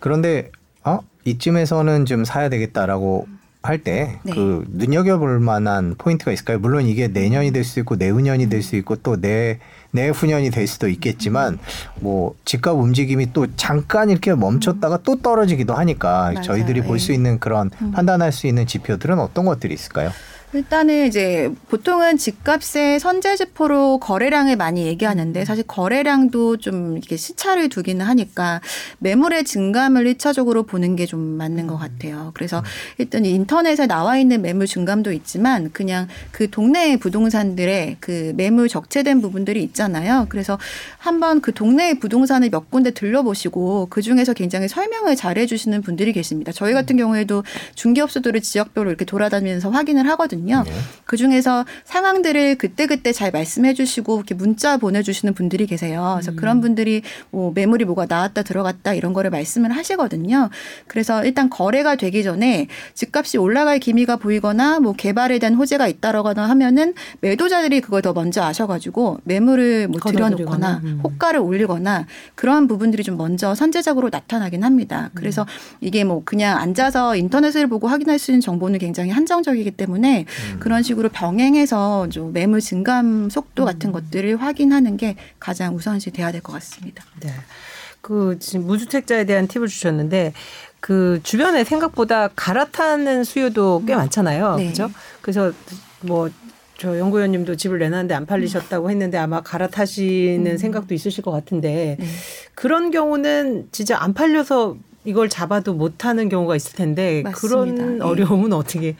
그런데 어 이쯤에서는 좀 사야 되겠다라고 할 때그 네. 그 눈여겨볼 만한 포인트가 있을까요? 물론 이게 내년이 될 수 있고 내후년이 될 수 있고 또 내 내후년이 될 수도 있겠지만 뭐 집값 움직임이 또 잠깐 이렇게 멈췄다가 또 떨어지기도 하니까 맞아요. 저희들이 볼 수 있는 그런 음. 판단할 수 있는 지표들은 어떤 것들이 있을까요? 일단은 이제 보통은 집값의 선제지표로 거래량을 많이 얘기하는데 음. 사실 거래량도 좀 이렇게 시차를 두기는 하니까 매물의 증감을 1차적으로 보는 게 좀 맞는 것 같아요. 그래서 음. 일단 인터넷에 나와 있는 매물 증감도 있지만 그냥 그 동네의 부동산들의 그 매물 적체된 부분들이 있잖아요. 그래서 한번 그 동네의 부동산을 몇 군데 들려보시고 그 중에서 굉장히 설명을 잘 해주시는 분들이 계십니다. 저희 같은 음. 경우에도 중개업소들을 지역별로 이렇게 돌아다니면서 확인을 하거든요. 있거든요. 네. 그 중에서 상황들을 그때그때 잘 말씀해 주시고 이렇게 문자 보내주시는 분들이 계세요. 그래서 음. 그런 분들이 뭐 매물이 뭐가 나왔다 들어갔다 이런 거를 말씀을 하시거든요. 그래서 일단 거래가 되기 전에 집값이 올라갈 기미가 보이거나 뭐 개발에 대한 호재가 있다라거나 하면은 매도자들이 그걸 더 먼저 아셔가지고 매물을 뭐 들여놓거나 음. 호가를 올리거나 그러한 부분들이 좀 먼저 선제적으로 나타나긴 합니다. 그래서 음. 이게 뭐 그냥 앉아서 인터넷을 보고 확인할 수 있는 정보는 굉장히 한정적이기 때문에 음. 그런 식으로 병행해서 좀 매물 증감 속도 같은 음. 것들을 확인하는 게 가장 우선시 돼야 될 것 같습니다. 네. 그 지금 무주택자에 대한 팁을 주셨는데 그 주변에 생각보다 갈아타는 수요도 꽤 많잖아요. 네. 그렇죠? 그래서 뭐 저 연구위원님도 집을 내놨는데 안 팔리셨다고 했는데 아마 갈아타시는 음. 생각도 있으실 것 같은데 네. 그런 경우는 진짜 안 팔려서 이걸 잡아도 못하는 경우가 있을 텐데 맞습니다. 그런 네. 어려움은 어떻게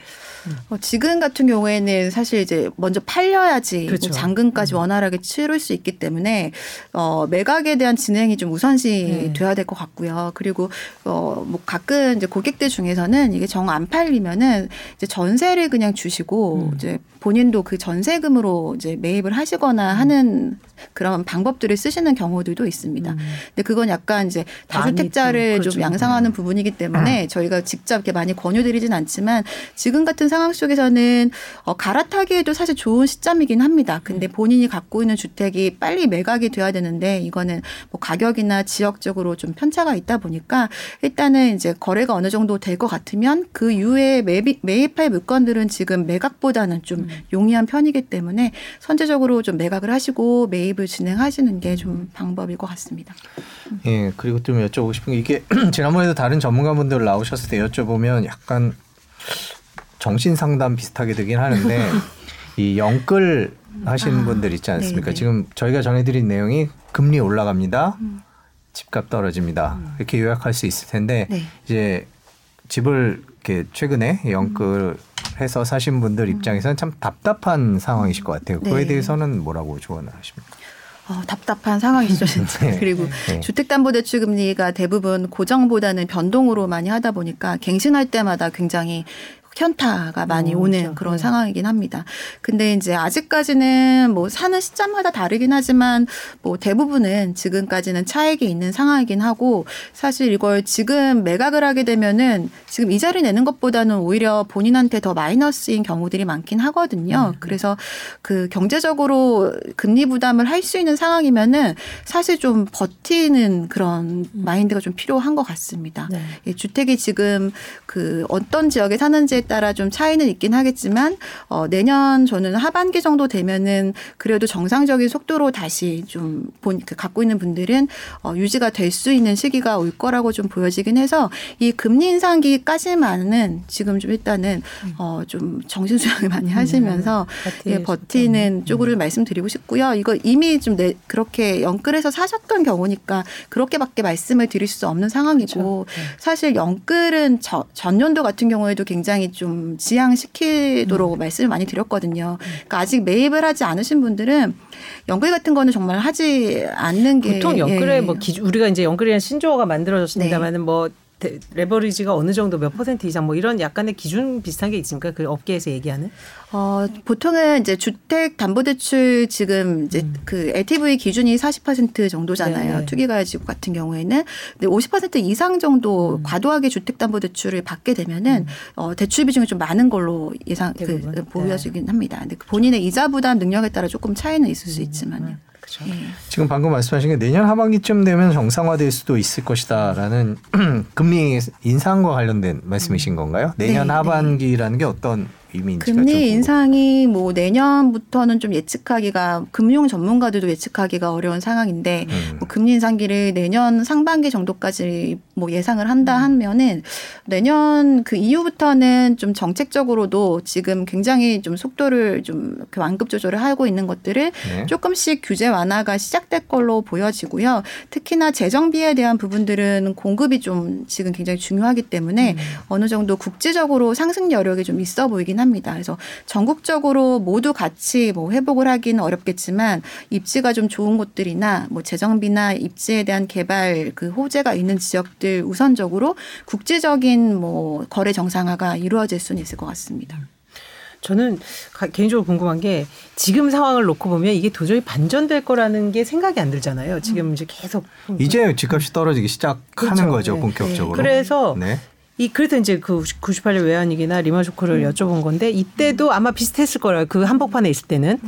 어, 지금 같은 경우에는 사실 이제 먼저 팔려야지 뭐 그렇죠. 잔금까지 음. 원활하게 치를 수 있기 때문에 어, 매각에 대한 진행이 좀 우선시 네. 돼야 될 것 같고요. 그리고 어, 뭐 가끔 이제 고객들 중에서는 이게 정 안 팔리면은 이제 전세를 그냥 주시고 음. 이제 본인도 그 전세금으로 이제 매입을 하시거나 음. 하는 그런 방법들을 쓰시는 경우들도 있습니다. 음. 근데 그건 약간 이제 다주택자를 좀, 그렇죠. 양상하는 음. 부분이기 때문에 음. 저희가 직접 이렇게 많이 권유드리진 않지만 지금 같은 상황 속에서는 어, 갈아타기에도 사실 좋은 시점이긴 합니다. 근데 음. 본인이 갖고 있는 주택이 빨리 매각이 돼야 되는데 이거는 뭐 가격이나 지역적으로 좀 편차가 있다 보니까 일단은 이제 거래가 어느 정도 될 것 같으면 그 이후에 매입, 매입할 물건들은 지금 매각보다는 좀 음. 용이한 편이기 때문에 선제적으로 좀 매각을 하시고 매입을 진행하시는 게 좀 방법일 것 같습니다. 예, 그리고 좀 여쭤보고 싶은 게 이게 *clears throat* 지난번에도 다른 전문가분들 나오셨을 때 여쭤보면 약간 정신 상담 비슷하게 되긴 하는데 *laughs* 이 영끌 하시는 아, 분들 있지 않습니까? 네네. 지금 저희가 전해드린 내용이 금리 올라갑니다. 음. 집값 떨어집니다. 음. 이렇게 요약할 수 있을 텐데 네. 이제 집을 이렇게 최근에 영끌 음. 해서 사신 분들 입장에서는 참 답답한 상황이실 것 같아요. 그거에 네. 대해서는 뭐라고 조언을 하십니까? 어, 답답한 상황이죠, 진짜. *laughs* *laughs* 네. 그리고 네. 주택담보대출 금리가 대부분 고정보다는 변동으로 많이 하다 보니까 갱신할 때마다 굉장히 현타가 많이 어, 오는 그렇죠. 그런 네. 상황이긴 합니다. 근데 이제 아직까지는 뭐 사는 시점마다 다르긴 하지만 뭐 대부분은 지금까지는 차익이 있는 상황이긴 하고 사실 이걸 지금 매각을 하게 되면은 지금 이자를 내는 것보다는 오히려 본인한테 더 마이너스인 경우들이 많긴 하거든요. 음. 그래서 그 경제적으로 금리 부담을 할 수 있는 상황이면은 사실 좀 버티는 그런 음. 마인드가 좀 필요한 것 같습니다. 네. 예, 주택이 지금 그 어떤 지역에 사는지에 따라 좀 차이는 있긴 하겠지만 어, 내년 저는 하반기 정도 되면은 그래도 정상적인 속도로 다시 좀 본, 그 갖고 있는 분들은 어, 유지가 될 수 있는 시기가 올 거라고 좀 보여지긴 해서 이 금리 인상기까지만은 지금 좀 일단은 어, 좀 정신 수양을 많이 음. 하시면서 음, 예, 버티는 음. 쪽으로 말씀드리고 싶고요. 이거 이미 좀 내, 그렇게 연끌해서 사셨던 경우니까 그렇게밖에 말씀을 드릴 수 없는 상황이고 그렇죠. 네. 사실 연끌은 저, 전년도 같은 경우에도 굉장히 좀 지양시키도록 음. 말씀을 많이 드렸거든요. 그러니까 아직 매입을 하지 않으신 분들은 연끌 같은 거는 정말 하지 않는 게 보통 연끌에 예. 뭐 기준 우리가 이제 연끌이라는 신조어가 만들어졌습니다만은 네. 뭐 레버리지가 어느 정도 몇 퍼센트 이상 뭐 이런 약간의 기준 비슷한 게 있습니까? 그 업계에서 얘기하는? 어, 보통은 이제 주택 담보대출 지금 이제 음. 그 LTV 기준이 40% 정도잖아요. 네. 투기가지고 같은 경우에는 근데 50% 이상 정도 음. 과도하게 주택 담보대출을 받게 되면은 음. 어, 대출 비중이 좀 많은 걸로 예상 그, 보여지긴 네. 합니다. 근데 그 본인의 이자 부담 능력에 따라 조금 차이는 있을 수 음. 있지만요. 그렇죠. 네. 지금 방금 말씀하신 게 내년 하반기쯤 되면 정상화될 수도 있을 것이다라는 *clears throat* 금리 인상과 관련된 말씀이신 건가요? 내년 네, 네. 하반기라는 게 어떤 의미인지 금리 인상이 뭐 내년부터는 좀 예측하기가 금융 전문가들도 예측하기가 어려운 상황인데 음. 뭐 금리 인상기를 내년 상반기 정도까지 뭐 예상을 한다 음. 하면은 내년 그 이후부터는 좀 정책적으로도 지금 굉장히 좀 속도를 좀 완급 조절을 하고 있는 것들을 네. 조금씩 규제 완화가 시작될 걸로 보여지고요. 특히나 재정비에 대한 부분들은 공급이 좀 지금 굉장히 중요하기 때문에 음. 어느 정도 국제적으로 상승 여력이 좀 있어 보이긴 합니다. 그래서 전국적으로 모두 같이 뭐 회복을 하기는 어렵겠지만 입지가 좀 좋은 곳들이나 뭐 재정비나 입지에 대한 개발 그 호재가 있는 지역들 우선적으로 국제적인 뭐 거래 정상화가 이루어질 수는 있을 것 같습니다. 저는 개인적으로 궁금한 게 지금 상황을 놓고 보면 이게 도저히 반전될 거라는 게 생각이 안 들잖아요. 지금 이제 계속 이제 집값이 떨어지기 시작하는 그렇죠. 거죠, 네. 본격적으로. 네. 그래서 네. 이 그래서 이제 그 98년 외환위기나 리만 쇼크를 음. 여쭤본 건데 이때도 아마 비슷했을 거예요. 그 한복판에 있을 때는.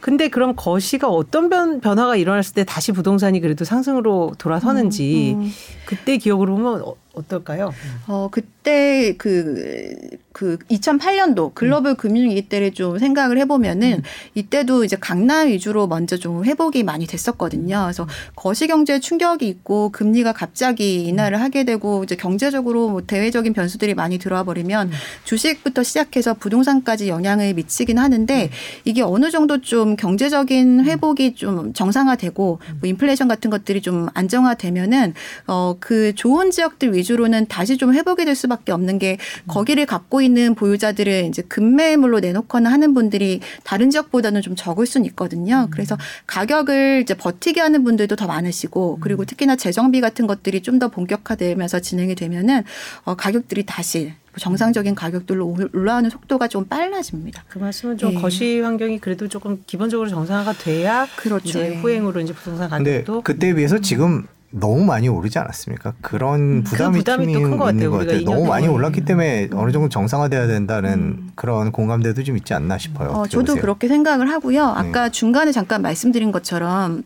근데 그럼 거시가 어떤 변, 변화가 일어났을 때 다시 부동산이 그래도 상승으로 돌아서는지 음, 음. 그때 기억으로 보면 어, 어떨까요? 어, 그때 그, 그 2008년도 글로벌 음. 금융위기 때를 좀 생각을 해보면은 음. 이때도 이제 강남 위주로 먼저 좀 회복이 많이 됐었거든요. 그래서 거시경제 충격이 있고 금리가 갑자기 인하를 하게 되고 이제 경제적으로 뭐 대외적인 변수들이 많이 들어와 버리면 음. 주식부터 시작해서 부동산까지 영향을 미치긴 하는데 음. 이게 어느 정도 좀 경제적인 음. 회복이 좀 정상화되고 뭐 인플레이션 같은 것들이 좀 안정화되면은 어, 그 좋은 지역들 위 위주로는 다시 좀 회복이 될 수밖에 없는 게 거기를 갖고 있는 보유자들을 이제 급매물로 내놓거나 하는 분들이 다른 지역보다는 좀 적을 수는 있거든요. 음. 그래서 가격을 이제 버티게 하는 분들도 더 많으시고 그리고 음. 특히나 재정비 같은 것들이 좀 더 본격화되면서 진행이 되면은 어 가격들이 다시 정상적인 가격들로 올라오는 속도가 좀 빨라집니다. 그 말씀은 좀 네. 거시 환경이 그래도 조금 기본적으로 정상화가 돼야 그렇죠. 이제 네. 후행으로 이제 부동산 가격도. 그때 비해서 지금 너무 많이 오르지 않았습니까? 그런 음, 그 부담이, 그 부담이 있는 것 같아요. 것 같아요. 너무 많이 올랐기 때문에 어느 정도 정상화돼야 된다는 음. 그런 공감대도 좀 있지 않나 싶어요. 어, 저도 그렇게 생각을 하고요. 아까 네. 중간에 잠깐 말씀드린 것처럼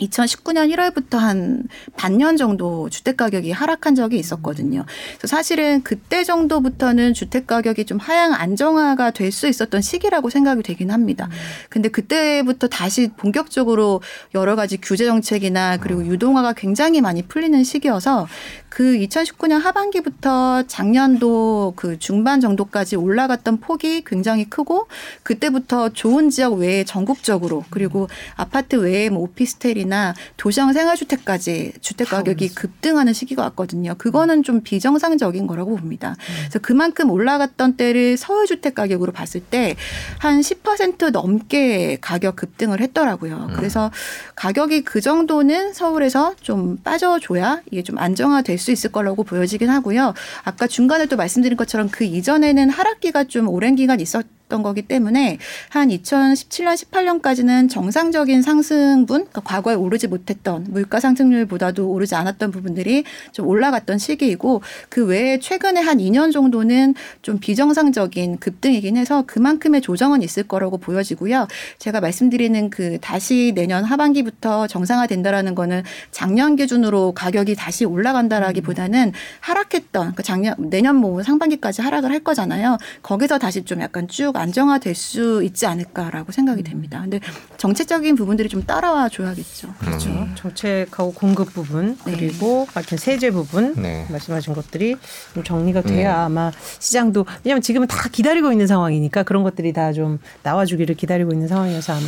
2019년 1월부터 한 반년 정도 주택 가격이 하락한 적이 있었거든요. 그래서 사실은 그때 정도부터는 주택 가격이 좀 하향 안정화가 될 수 있었던 시기라고 생각이 되긴 합니다. 근데 그때부터 다시 본격적으로 여러 가지 규제 정책이나 그리고 유동화가 굉장히 많이 풀리는 시기여서 그 2019년 하반기부터 작년도 그 중반 정도까지 올라갔던 폭이 굉장히 크고 그때부터 좋은 지역 외에 전국적으로 그리고 아파트 외에 뭐 오피스텔이 건물이나 도시형 생활주택까지 주택 가격이 급등하는 시기가 왔거든요. 그거는 좀 비정상적인 거라고 봅니다. 그래서 그만큼 올라갔던 때를 서울 주택 가격으로 봤을 때 한 10% 넘게 가격 급등을 했더라고요. 음. 그래서 가격이 그 정도는 서울에서 좀 빠져줘야 이게 좀 안정화될 수 있을 거라고 보여지긴 하고요. 아까 중간에 또 말씀드린 것처럼 그 이전에는 하락기가 좀 오랜 기간 있었 던 거기 때문에 한 2017년 18년까지는 정상적인 상승분 그러니까 과거에 오르지 못했던 물가 상승률보다도 오르지 않았던 부분들이 좀 올라갔던 시기이고 그 외에 최근에 한 2년 정도는 좀 비정상적인 급등이긴 해서 그만큼의 조정은 있을 거라고 보여지고요. 제가 말씀드리는 그 다시 내년 하반기부터 정상화된다라는 거는 작년 기준으로 가격이 다시 올라간다라기보다는 하락했던 그러니까 작년 내년 뭐 상반기까지 하락을 할 거잖아요. 거기서 다시 좀 약간 쭉 안정화될 수 있지 않을까라고 생각이 음. 됩니다. 근데 정책적인 부분들이 좀 따라와 줘야겠죠. 그렇죠. 음. 정책하고 공급 부분 네. 그리고 같은 세제 부분 네. 말씀하신 것들이 좀 정리가 돼야 네. 아마 시장도 왜냐하면 지금은 다 기다리고 있는 상황이니까 그런 것들이 다 좀 나와주기를 기다리고 있는 상황이어서 아마.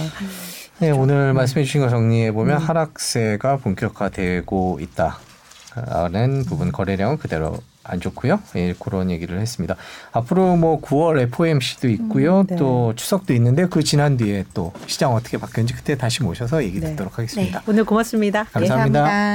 네, 오늘 말씀해 주신 거 정리해 보면 음. 하락세가 본격화되고 있다는 부분 거래량은 그대로 안 좋고요. 예, 그런 얘기를 했습니다. 앞으로 뭐 9월 FOMC도 있고요. 음, 네. 또 추석도 있는데 그 지난 뒤에 또 시장 어떻게 바뀌었는지 그때 다시 모셔서 얘기 네. 듣도록 하겠습니다. 네. 오늘 고맙습니다. 감사합니다. 네, 감사합니다.